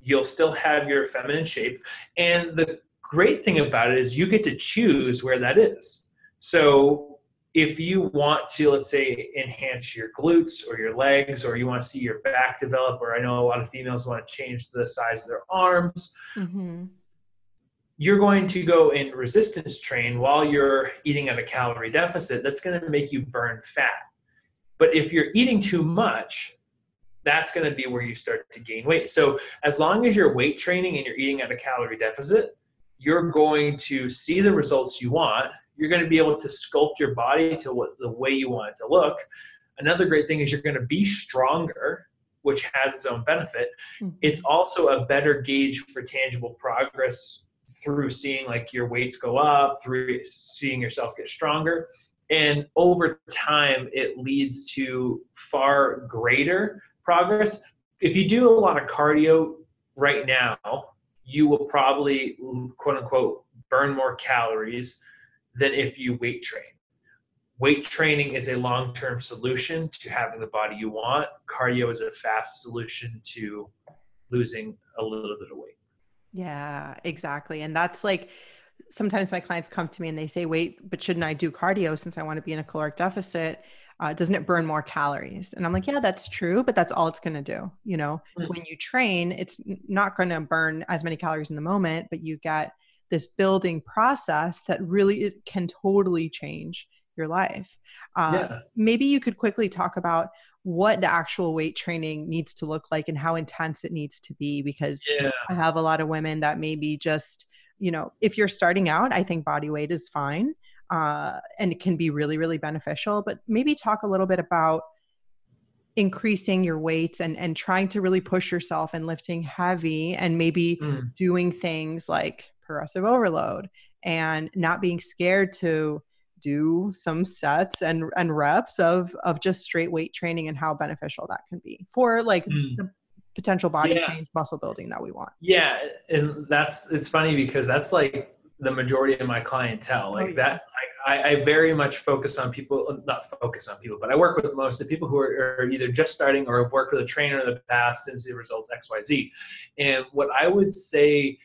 You'll still have your feminine shape. And the great thing about it is you get to choose where that is. So if you want to, let's say, enhance your glutes or your legs, or you want to see your back develop, or I know a lot of females want to change the size of their arms, mm-hmm. you're going to go in resistance train while you're eating at a calorie deficit. That's going to make you burn fat. But if you're eating too much, that's going to be where you start to gain weight. So as long as you're weight training and you're eating at a calorie deficit, you're going to see the results you want you're going to be able to sculpt your body to what the way you want it to look. Another great thing is you're going to be stronger, which has its own benefit. Mm-hmm. It's also a better gauge for tangible progress through seeing like your weights go up, through seeing yourself get stronger. And over time, it leads to far greater progress. If you do a lot of cardio right now, you will probably, quote unquote, burn more calories than if you weight train. Weight training is a long term solution to having the body you want. Cardio is a fast solution to losing a little bit of weight. Yeah, exactly. And that's like sometimes my clients come to me and they say, wait, but shouldn't I do cardio since I want to be in a caloric deficit? Uh, doesn't it burn more calories and i'm like yeah that's true but that's all it's going to do you know mm-hmm. when you train it's not going to burn as many calories in the moment but you get this building process that really is, can totally change your life uh, yeah. maybe you could quickly talk about what the actual weight training needs to look like and how intense it needs to be because yeah. I have a lot of women that maybe just, you know, if you're starting out, I think body weight is fine uh, and it can be really, really beneficial. But maybe talk a little bit about increasing your weights and and trying to really push yourself and lifting heavy and maybe mm. doing things like progressive overload and not being scared to do some sets and and reps of of just straight weight training and how beneficial that can be for like mm. the potential body yeah. change muscle building that we want yeah and that's it's funny because that's like the majority of my clientele like oh, yeah. that I, I, very much focus on people not focus on people but i work with most of the people who are, are either just starting or have worked with a trainer in the past and see results xyz and what i would say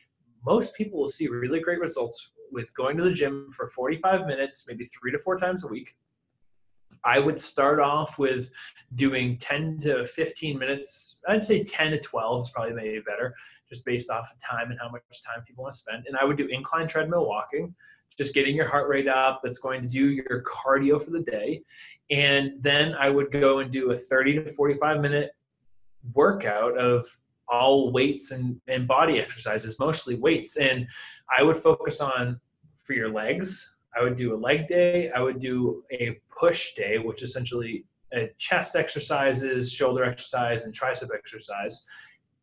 most people will see really great results with going to the gym for 45 minutes, maybe three to four times a week. I would start off with doing 10 to 15 minutes. I'd say 10 to 12 is probably maybe better, just based off of time and how much time people want to spend. And I would do incline treadmill walking, just getting your heart rate up. That's going to do your cardio for the day. And then I would go and do a 30 to 45 minute workout of all weights and, and body exercises, mostly weights. And I would focus on for your legs, I would do a leg day. I would do a push day, which essentially a chest exercises, shoulder exercise, and tricep exercise,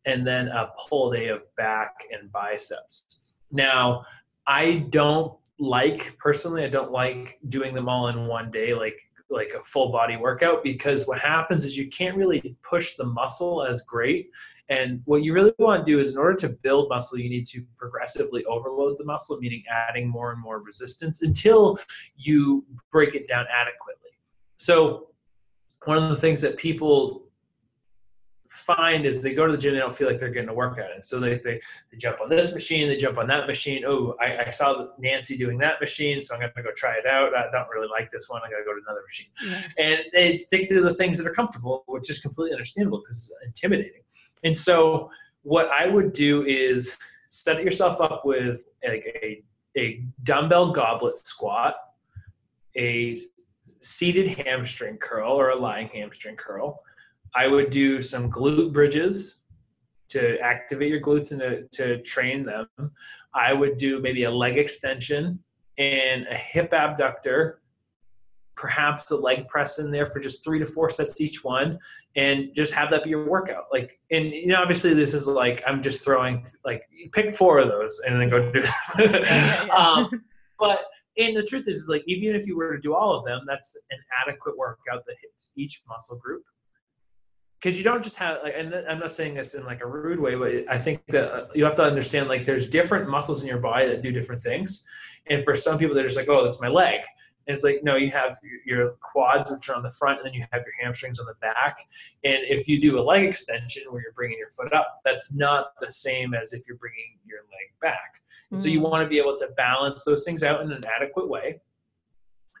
and then a pull day of back and biceps. Now, I don't like personally, I don't like doing them all in one day, like like a full body workout, because what happens is you can't really push the muscle as great and what you really want to do is, in order to build muscle, you need to progressively overload the muscle, meaning adding more and more resistance until you break it down adequately. So, one of the things that people find is they go to the gym, they don't feel like they're getting a workout. And so they, they, they jump on this machine, they jump on that machine. Oh, I, I saw Nancy doing that machine, so I'm going to go try it out. I don't really like this one. I got to go to another machine. Yeah. And they stick to the things that are comfortable, which is completely understandable because it's intimidating. And so what I would do is set yourself up with like a, a dumbbell goblet squat, a seated hamstring curl or a lying hamstring curl. I would do some glute bridges to activate your glutes and to, to train them. I would do maybe a leg extension and a hip abductor perhaps a leg press in there for just three to four sets each one and just have that be your workout. Like and you know obviously this is like i'm just throwing like pick four of those and then go do um, but and the truth is like even if you were to do all of them that's an adequate workout that hits each muscle group because you don't just have like and i'm not saying this in like a rude way but i think that you have to understand like there's different muscles in your body that do different things and for some people they're just like oh that's my leg and it's like, no, you have your quads, which are on the front, and then you have your hamstrings on the back. And if you do a leg extension where you're bringing your foot up, that's not the same as if you're bringing your leg back. Mm-hmm. So you mm. want to be able to balance those things out in an adequate way.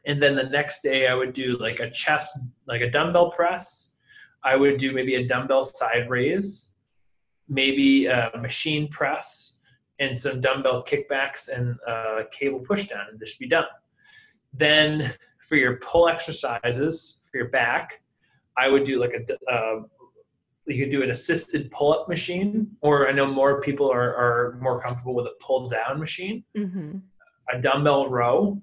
And then the next day, I would do like a chest, like a dumbbell press. I would do maybe a dumbbell side raise, maybe a machine press, and some dumbbell kickbacks and a cable pushdown, and this just be done. Then for your pull exercises for your back, I would do like a uh, you could do an assisted pull up machine, or I know more people are, are more comfortable with a pull down machine, mm-hmm. a dumbbell row,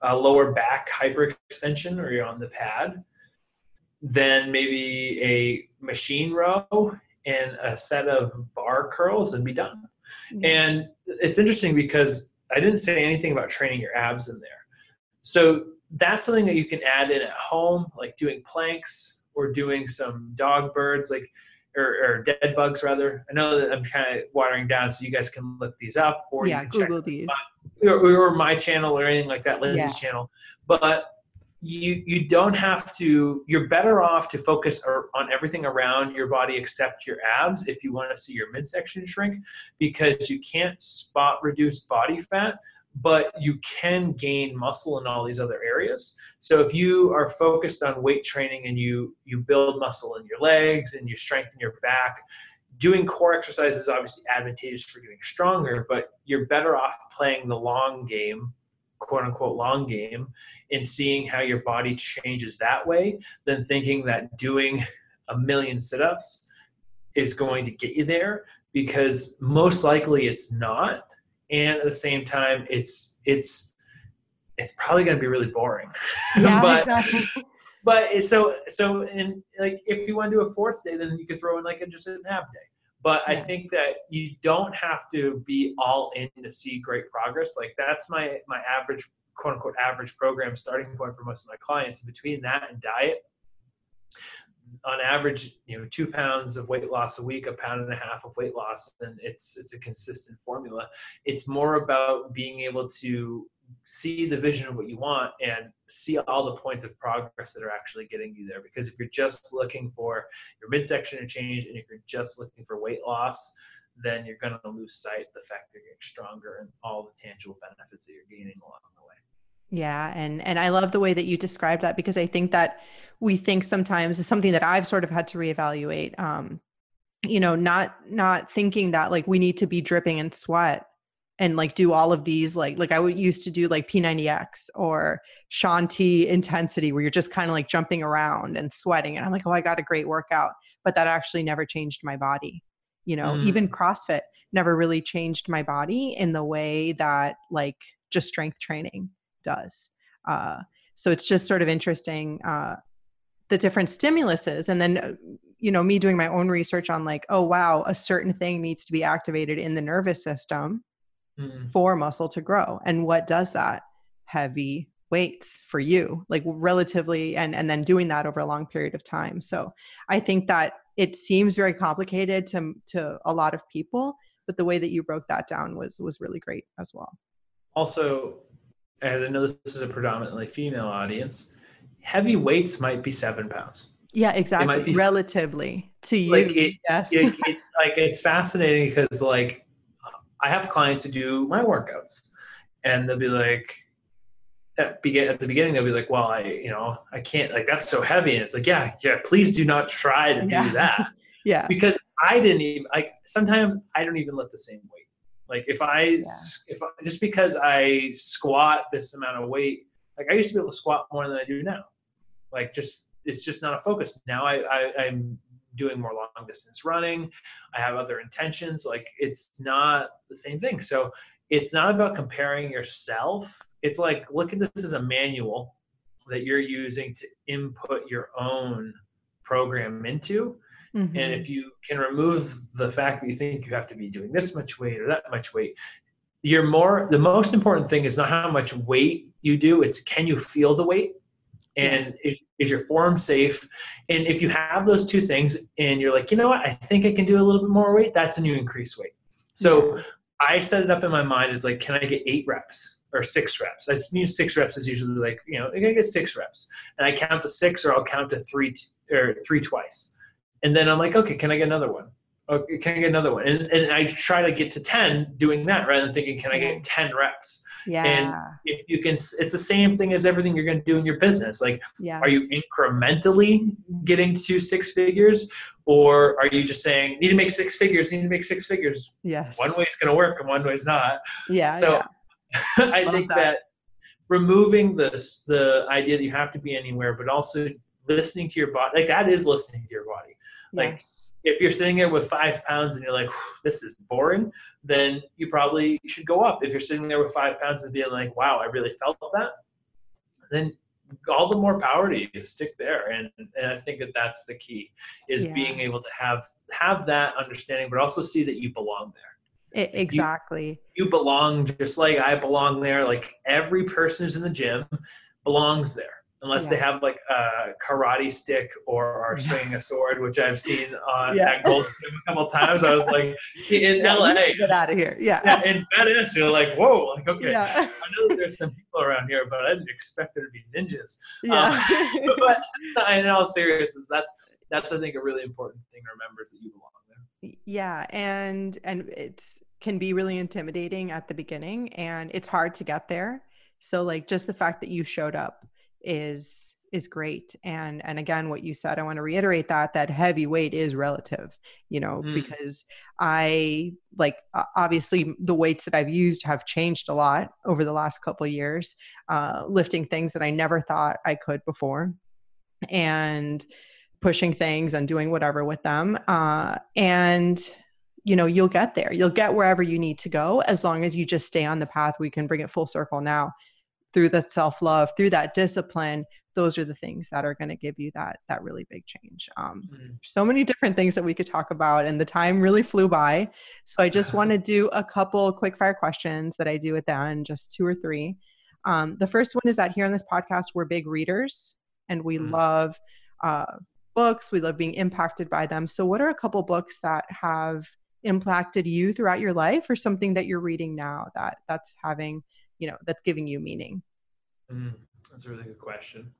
a lower back hyperextension, or you're on the pad, then maybe a machine row and a set of bar curls and be done. Mm-hmm. And it's interesting because I didn't say anything about training your abs in there. So that's something that you can add in at home, like doing planks or doing some dog birds, like or, or dead bugs rather. I know that I'm kind of watering down, so you guys can look these up or yeah, Google these my, or, or, my channel or anything like that, Lindsay's yeah. channel. But you you don't have to. You're better off to focus er, on everything around your body except your abs if you want to see your midsection shrink, because you can't spot reduce body fat but you can gain muscle in all these other areas. So if you are focused on weight training and you you build muscle in your legs and you strengthen your back, doing core exercise is obviously advantageous for getting stronger, but you're better off playing the long game, quote unquote long game, and seeing how your body changes that way than thinking that doing a million sit-ups is going to get you there because most likely it's not. And at the same time it's it's it's probably going to be really boring. Yeah, but exactly. but so so and like if you want to do a fourth day then you could throw in like a just an ab day but i think that you don't have to be all in to see great progress. Like that's my my average quote unquote average program starting point for most of my clients. Between that and diet on average, you know, two pounds of weight loss a week, a pound and a half of weight loss, and it's it's a consistent formula. It's more about being able to see the vision of what you want and see all the points of progress that are actually getting you there. Because if you're just looking for your midsection to change, and if you're just looking for weight loss, then you're going to lose sight of the fact that you're getting stronger and all the tangible benefits that you're gaining along the way. Yeah, and and I love the way that you described that because I think that we think sometimes is something that I've sort of had to reevaluate. Um, you know, not not thinking that like we need to be dripping in sweat and like do all of these like like I would used to do like P90X or Shaun T intensity where you're just kind of like jumping around and sweating and I'm like, oh, I got a great workout, but that actually never changed my body. You know, even CrossFit never really changed my body in the way that like just strength training does. Uh, so it's just sort of interesting uh, the different stimuluses, and then uh, you know me doing my own research on like, oh wow, a certain thing needs to be activated in the nervous system Mm. for muscle to grow, and what does that? Heavy weights for you, like relatively, and and then doing that over a long period of time. So I think that it seems very complicated to to a lot of people, but the way that you broke that down was was really great as well. Also, as I know this is a predominantly female audience, heavy weights might be seven pounds. Yeah, exactly. be- Relatively to you, Like, it- yes. It, it, like it's fascinating because like I have clients who do my workouts, and they'll be like, at at the beginning they'll be like, well, I you know I can't like that's so heavy, and it's like yeah yeah please do not try to Yeah. do that yeah, because I didn't even like sometimes I don't even lift the same weight. Like if I if I, just because I squat this amount of weight, like I used to be able to squat more than I do now. Like just it's just not a focus now. I, I I'm doing more long distance running. I have other intentions. Like it's not the same thing. So it's not about comparing yourself. It's like look at this as a manual that you're using to input your own program into Mhm. and if you can remove the fact that you think you have to be doing this much weight or that much weight, you're more, the most important thing is not how much weight you do, it's can you feel the weight? And is, is your form safe? And if you have those two things and you're like, you know what, I think I can do a little bit more weight, that's when you increase weight. So I set it up in my mind. It's like, can I get eight reps or six reps? I mean, six reps is usually like, you know, I get six reps, and I count to six, or I'll count to three or three twice, and then I'm like, okay, can I get another one? Okay, can I get another one? And, and I try to get to ten doing that rather than thinking, can I get mm-hmm. ten reps? Yeah, And If you can, it's the same thing as everything you're going to do in your business. Like, yeah. are you incrementally mm-hmm. getting to six figures, or are you just saying, need to make six figures, need to make six figures? Yes. one way is going to work and one way is not. Yeah. so yeah. I Love think that. that. removing this, the idea that you have to be anywhere, but also listening to your body, like that is listening to your body. Like, yes. If you're sitting there with five pounds and you're like, this is boring, then you probably should go up. If you're sitting there with five pounds and being like, wow, I really felt that, then all the more power to you stick there and and i think that that's the key is Yeah. being able to have have that understanding but also see that you belong there E- exactly. you belong just like I belong there. Like every person who's in the gym belongs there, unless they have like a karate stick or are swinging a sword, which I've seen on Yeah. at Gold's Gym a couple times. I was like in Yeah, LA. Get out of here. Yeah. Yeah, in Venice, you're like, whoa, like okay, Yeah. I know that there's some people around here, but I didn't expect there to be ninjas. Yeah. Um, but in all seriousness, that's that's I think a really important thing to remember is that you belong there. Yeah, and and it's can be really intimidating at the beginning and it's hard to get there. So like just the fact that you showed up is is great. And and again what you said i want to reiterate that that heavy weight is relative you know mm. because i like obviously the weights that i've used have changed a lot over the last couple of years uh, lifting things that i never thought i could before and pushing things and doing whatever with them uh, and you know you'll get there. You'll get wherever you need to go as long as you just stay on the path we can bring it full circle now through that self-love through that discipline those are the things that are going to give you that that really big change um, mm-hmm. so many different things that we could talk about and the time really flew by so i just want to do a couple quick fire questions that i do at the end just two or three um, the first one is that here on this podcast we're big readers and we mm-hmm. love uh, books we love being impacted by them so what are a couple books that have impacted you throughout your life or something that you're reading now that that's having you know that's giving you meaning mm, that's a really good question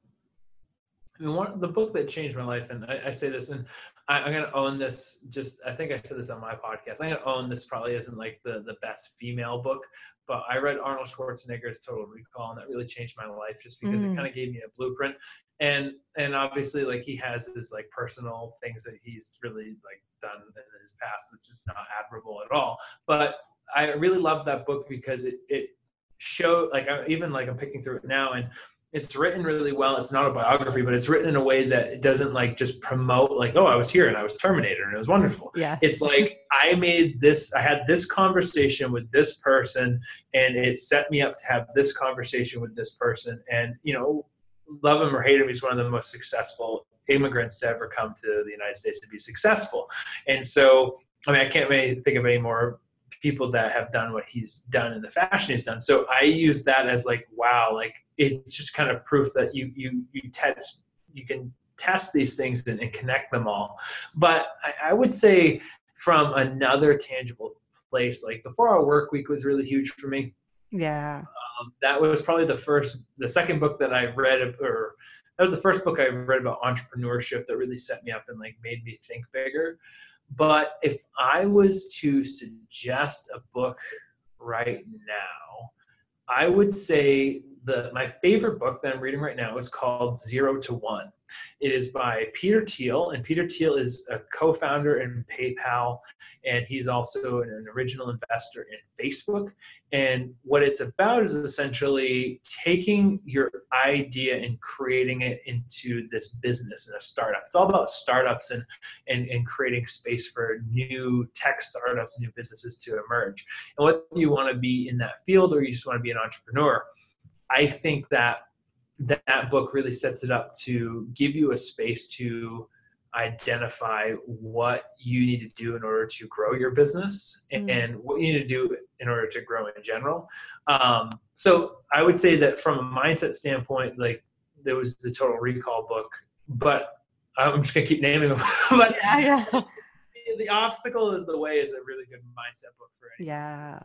I mean, one the book that changed my life, and I, I say this, and I, am gonna own this. Just I think I said this on my podcast. I'm gonna own this. Probably isn't like the the best female book, but I read Arnold Schwarzenegger's Total Recall, and that really changed my life just because mm. it kind of gave me a blueprint. And and obviously, like he has his like personal things that he's really like done in his past. It's just not admirable at all. But I really love that book because it it showed like even like I'm picking through it now and it's written really well. It's not a biography, but it's written in a way that it doesn't like just promote like, oh, I was here and I was Terminator and it was wonderful. Yeah. It's like I made this, I had this conversation with this person and it set me up to have this conversation with this person. And, you know, love him or hate him, he's one of the most successful immigrants to ever come to the United States to be successful. And so, I mean, I can't really think of any more people that have done what he's done and the fashion he's done. So I use that as like, wow, like it's just kind of proof that you you you test you can test these things and, and connect them all. But I, I, would say from another tangible place, like the four hour work week was really huge for me. Yeah. Um, that was probably the first, the second book that I read, or that was the first book I read about entrepreneurship that really set me up and like made me think bigger. But if I was to suggest a book right now, I would say the my favorite book that I'm reading right now is called Zero to One. It is by Peter Thiel, and Peter Thiel is a co-founder in PayPal, and he's also an original investor in Facebook. And what it's about is essentially taking your idea and creating it into this business and a startup. It's all about startups and, and, and creating space for new tech startups, new businesses to emerge. And whether you want to be in that field or you just want to be an entrepreneur, I think that that book really sets it up to give you a space to identify what you need to do in order to grow your business mm. and what you need to do in order to grow in general. Um, so I would say that from a mindset standpoint, like there was the Total Recall book, but I'm just gonna keep naming them. but yeah, yeah. The obstacle is the way is a really good mindset book for anyone. Yeah,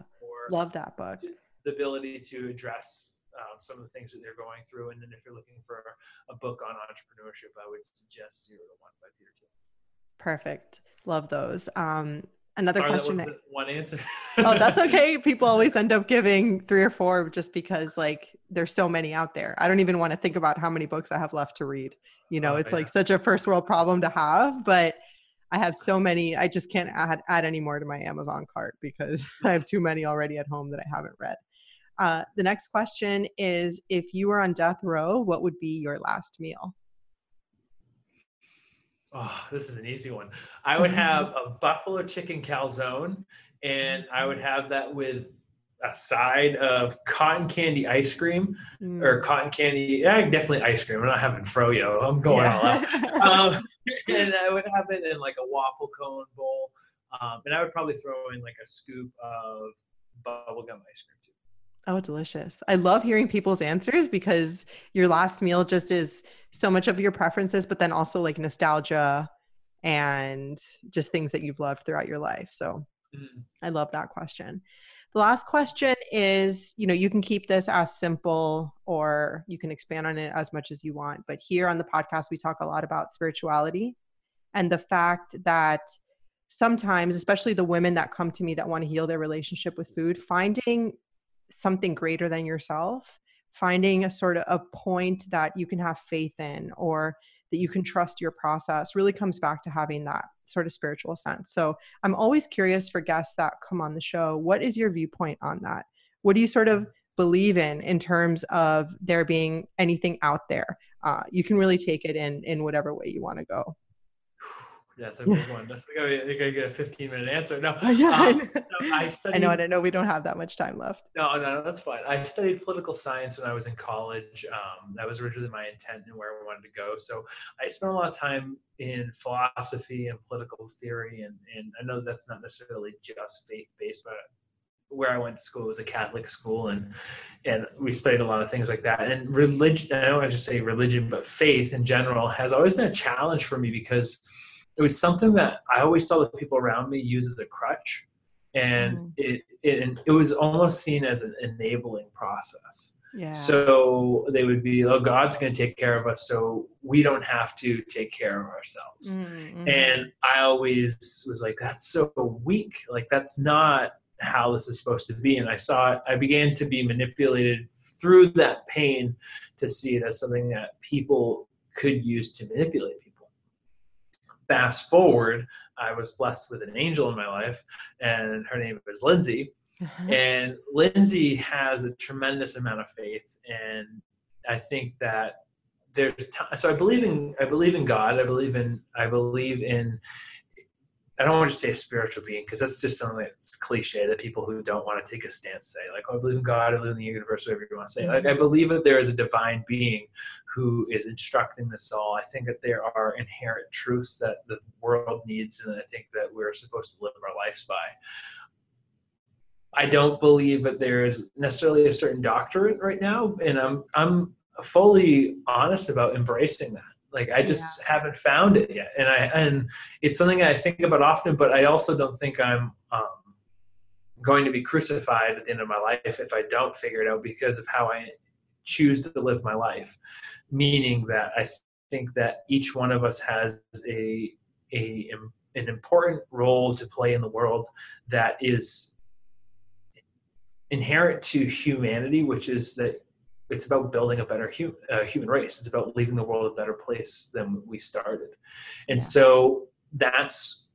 love that book. The ability to address um, some of the things that they're going through. And then if you're looking for a book on entrepreneurship, I would suggest Zero to One by Peter Thiel. Perfect. Love those. Um, another Sorry, question. That one answer. oh, that's okay. People always end up giving three or four just because like there's so many out there. I don't even want to think about how many books I have left to read. You know, oh, it's yeah. like such a first world problem to have, but I have so many. I just can't add add any more to my Amazon cart because I have too many already at home that I haven't read. Uh, the next question is If you were on death row, what would be your last meal? Oh, this is an easy one. I would have a buffalo chicken calzone, and I would have that with a side of cotton candy ice cream mm. or cotton candy. Yeah, definitely ice cream. I'm not having froyo. I'm going yeah. all out. um, and I would have it in like a waffle cone bowl. Um, and I would probably throw in like a scoop of bubblegum ice cream. Oh, delicious. I love hearing people's answers because your last meal just is so much of your preferences, but then also like nostalgia and just things that you've loved throughout your life. So mm. I love that question. The last question is you know, you can keep this as simple or you can expand on it as much as you want. But here on the podcast, we talk a lot about spirituality and the fact that sometimes, especially the women that come to me that want to heal their relationship with food, finding something greater than yourself, finding a sort of a point that you can have faith in or that you can trust your process really comes back to having that sort of spiritual sense. So I'm always curious for guests that come on the show, what is your viewpoint on that? What do you sort of believe in in terms of there being anything out there? Uh, you can really take it in in whatever way you want to go. That's a big one. That's gonna be you're gonna get a 15 minute answer. No, yeah, um, no, I studied. I know, and I know we don't have that much time left. No, no, that's fine. I studied political science when I was in college. Um, that was originally my intent and where I wanted to go. So I spent a lot of time in philosophy and political theory, and and I know that's not necessarily just faith based, but where I went to school was a Catholic school, and and we studied a lot of things like that. And religion, I don't want to just say religion, but faith in general has always been a challenge for me because it was something that I always saw the people around me use as a crutch, and mm. it, it it was almost seen as an enabling process. Yeah. So they would be, oh, God's going to take care of us, so we don't have to take care of ourselves. Mm-hmm. And I always was like, that's so weak. Like that's not how this is supposed to be. And I saw it. I began to be manipulated through that pain to see it as something that people could use to manipulate people fast forward, I was blessed with an angel in my life, and her name is Lindsay. Uh-huh. And Lindsay has a tremendous amount of faith, and I think that there's t- so I believe in I believe in God. I believe in I believe in I don't want to say a spiritual being because that's just something that's cliche that people who don't want to take a stance say. Like, oh, I believe in God, I believe in the universe, whatever you want to say. Like, I mm-hmm. believe that there is a divine being who is instructing this all. I think that there are inherent truths that the world needs, and I think that we're supposed to live our lives by. I don't believe that there is necessarily a certain doctrine right now, and I'm I'm fully honest about embracing that like I just yeah. haven't found it yet, and I and it's something I think about often. But I also don't think I'm um, going to be crucified at the end of my life if I don't figure it out because of how I choose to live my life. Meaning that I think that each one of us has a a an important role to play in the world that is inherent to humanity, which is that it's about building a better human, uh, human race. It's about leaving the world a better place than we started. And so that's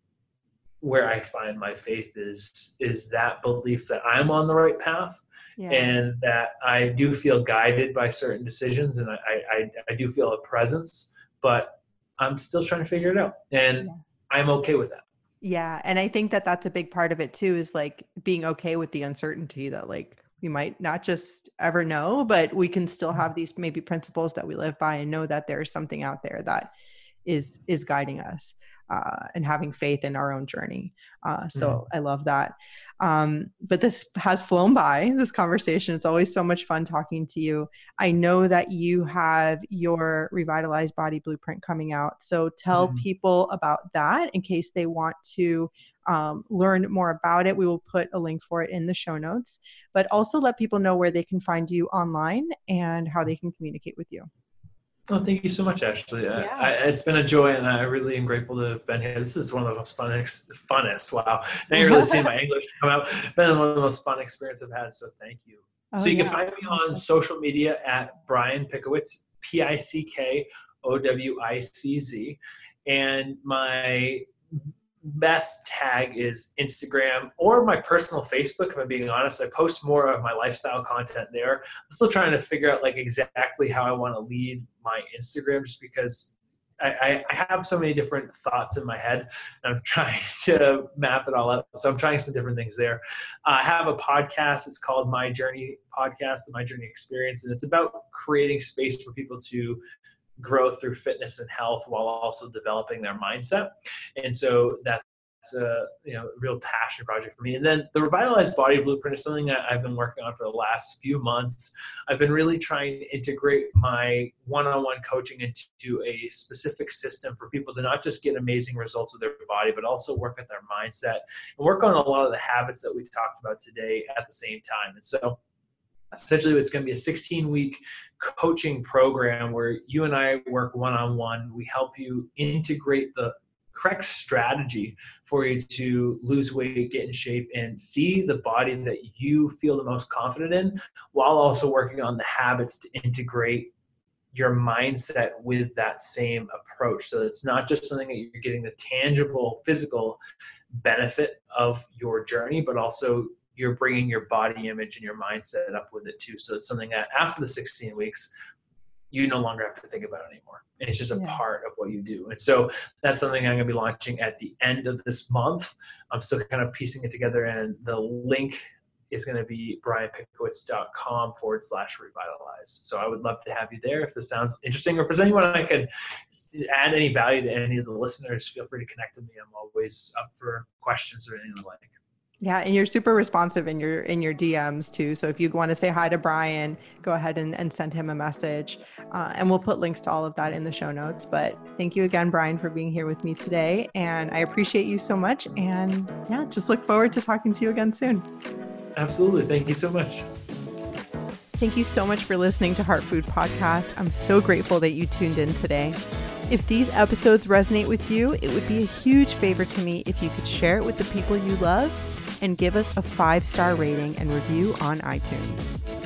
where I find my faith is is that belief that I'm on the right path yeah. and that I do feel guided by certain decisions and I, I, I do feel a presence, but I'm still trying to figure it out. And yeah. I'm okay with that. Yeah. And I think that that's a big part of it too, is like being okay with the uncertainty that like we might not just ever know, but we can still mm-hmm. have these maybe principles that we live by and know that there's something out there that is is guiding us uh, and having faith in our own journey. Uh, so mm-hmm. I love that. Um, but this has flown by this conversation. It's always so much fun talking to you. I know that you have your revitalized body blueprint coming out. So tell mm-hmm. people about that in case they want to um, learn more about it. We will put a link for it in the show notes, but also let people know where they can find you online and how they can communicate with you. Oh, thank you so much, Ashley. Yeah. I, it's been a joy, and I really am grateful to have been here. This is one of the most funnest, funnest. Wow! Now you're really seeing my English come out. Been one of the most fun experiences I've had. So thank you. Oh, so you yeah. can find me on social media at Brian Pickowicz, P I C K O W I C Z, and my best tag is Instagram or my personal Facebook. If I'm being honest, I post more of my lifestyle content there. I'm still trying to figure out like exactly how I want to lead my Instagram, just because I, I, have so many different thoughts in my head, and I'm trying to map it all out. So I'm trying some different things there. Uh, I have a podcast. It's called My Journey Podcast, the My Journey Experience, and it's about creating space for people to grow through fitness and health while also developing their mindset. And so that's a you know real passion project for me. And then the revitalized body blueprint is something that I've been working on for the last few months. I've been really trying to integrate my one-on-one coaching into a specific system for people to not just get amazing results with their body, but also work at their mindset and work on a lot of the habits that we talked about today at the same time. And so essentially it's going to be a 16 week coaching program where you and I work one on one. We help you integrate the correct strategy for you to lose weight, get in shape, and see the body that you feel the most confident in, while also working on the habits to integrate your mindset with that same approach. So it's not just something that you're getting the tangible physical benefit of your journey, but also you're bringing your body image and your mindset up with it too. So it's something that after the 16 weeks, you no longer have to think about it anymore. It's just a yeah. part of what you do. And so that's something I'm going to be launching at the end of this month. I'm still kind of piecing it together, and the link is going to be brianpickowicz.com forward slash revitalize. So I would love to have you there. If this sounds interesting, or if there's anyone I could add any value to any of the listeners, feel free to connect with me. I'm always up for questions or anything like. Yeah, and you're super responsive in your in your DMs too. So if you want to say hi to Brian, go ahead and, and send him a message, uh, and we'll put links to all of that in the show notes. But thank you again, Brian, for being here with me today, and I appreciate you so much. And yeah, just look forward to talking to you again soon. Absolutely, thank you so much. Thank you so much for listening to Heart Food Podcast. I'm so grateful that you tuned in today. If these episodes resonate with you, it would be a huge favor to me if you could share it with the people you love and give us a five star rating and review on iTunes.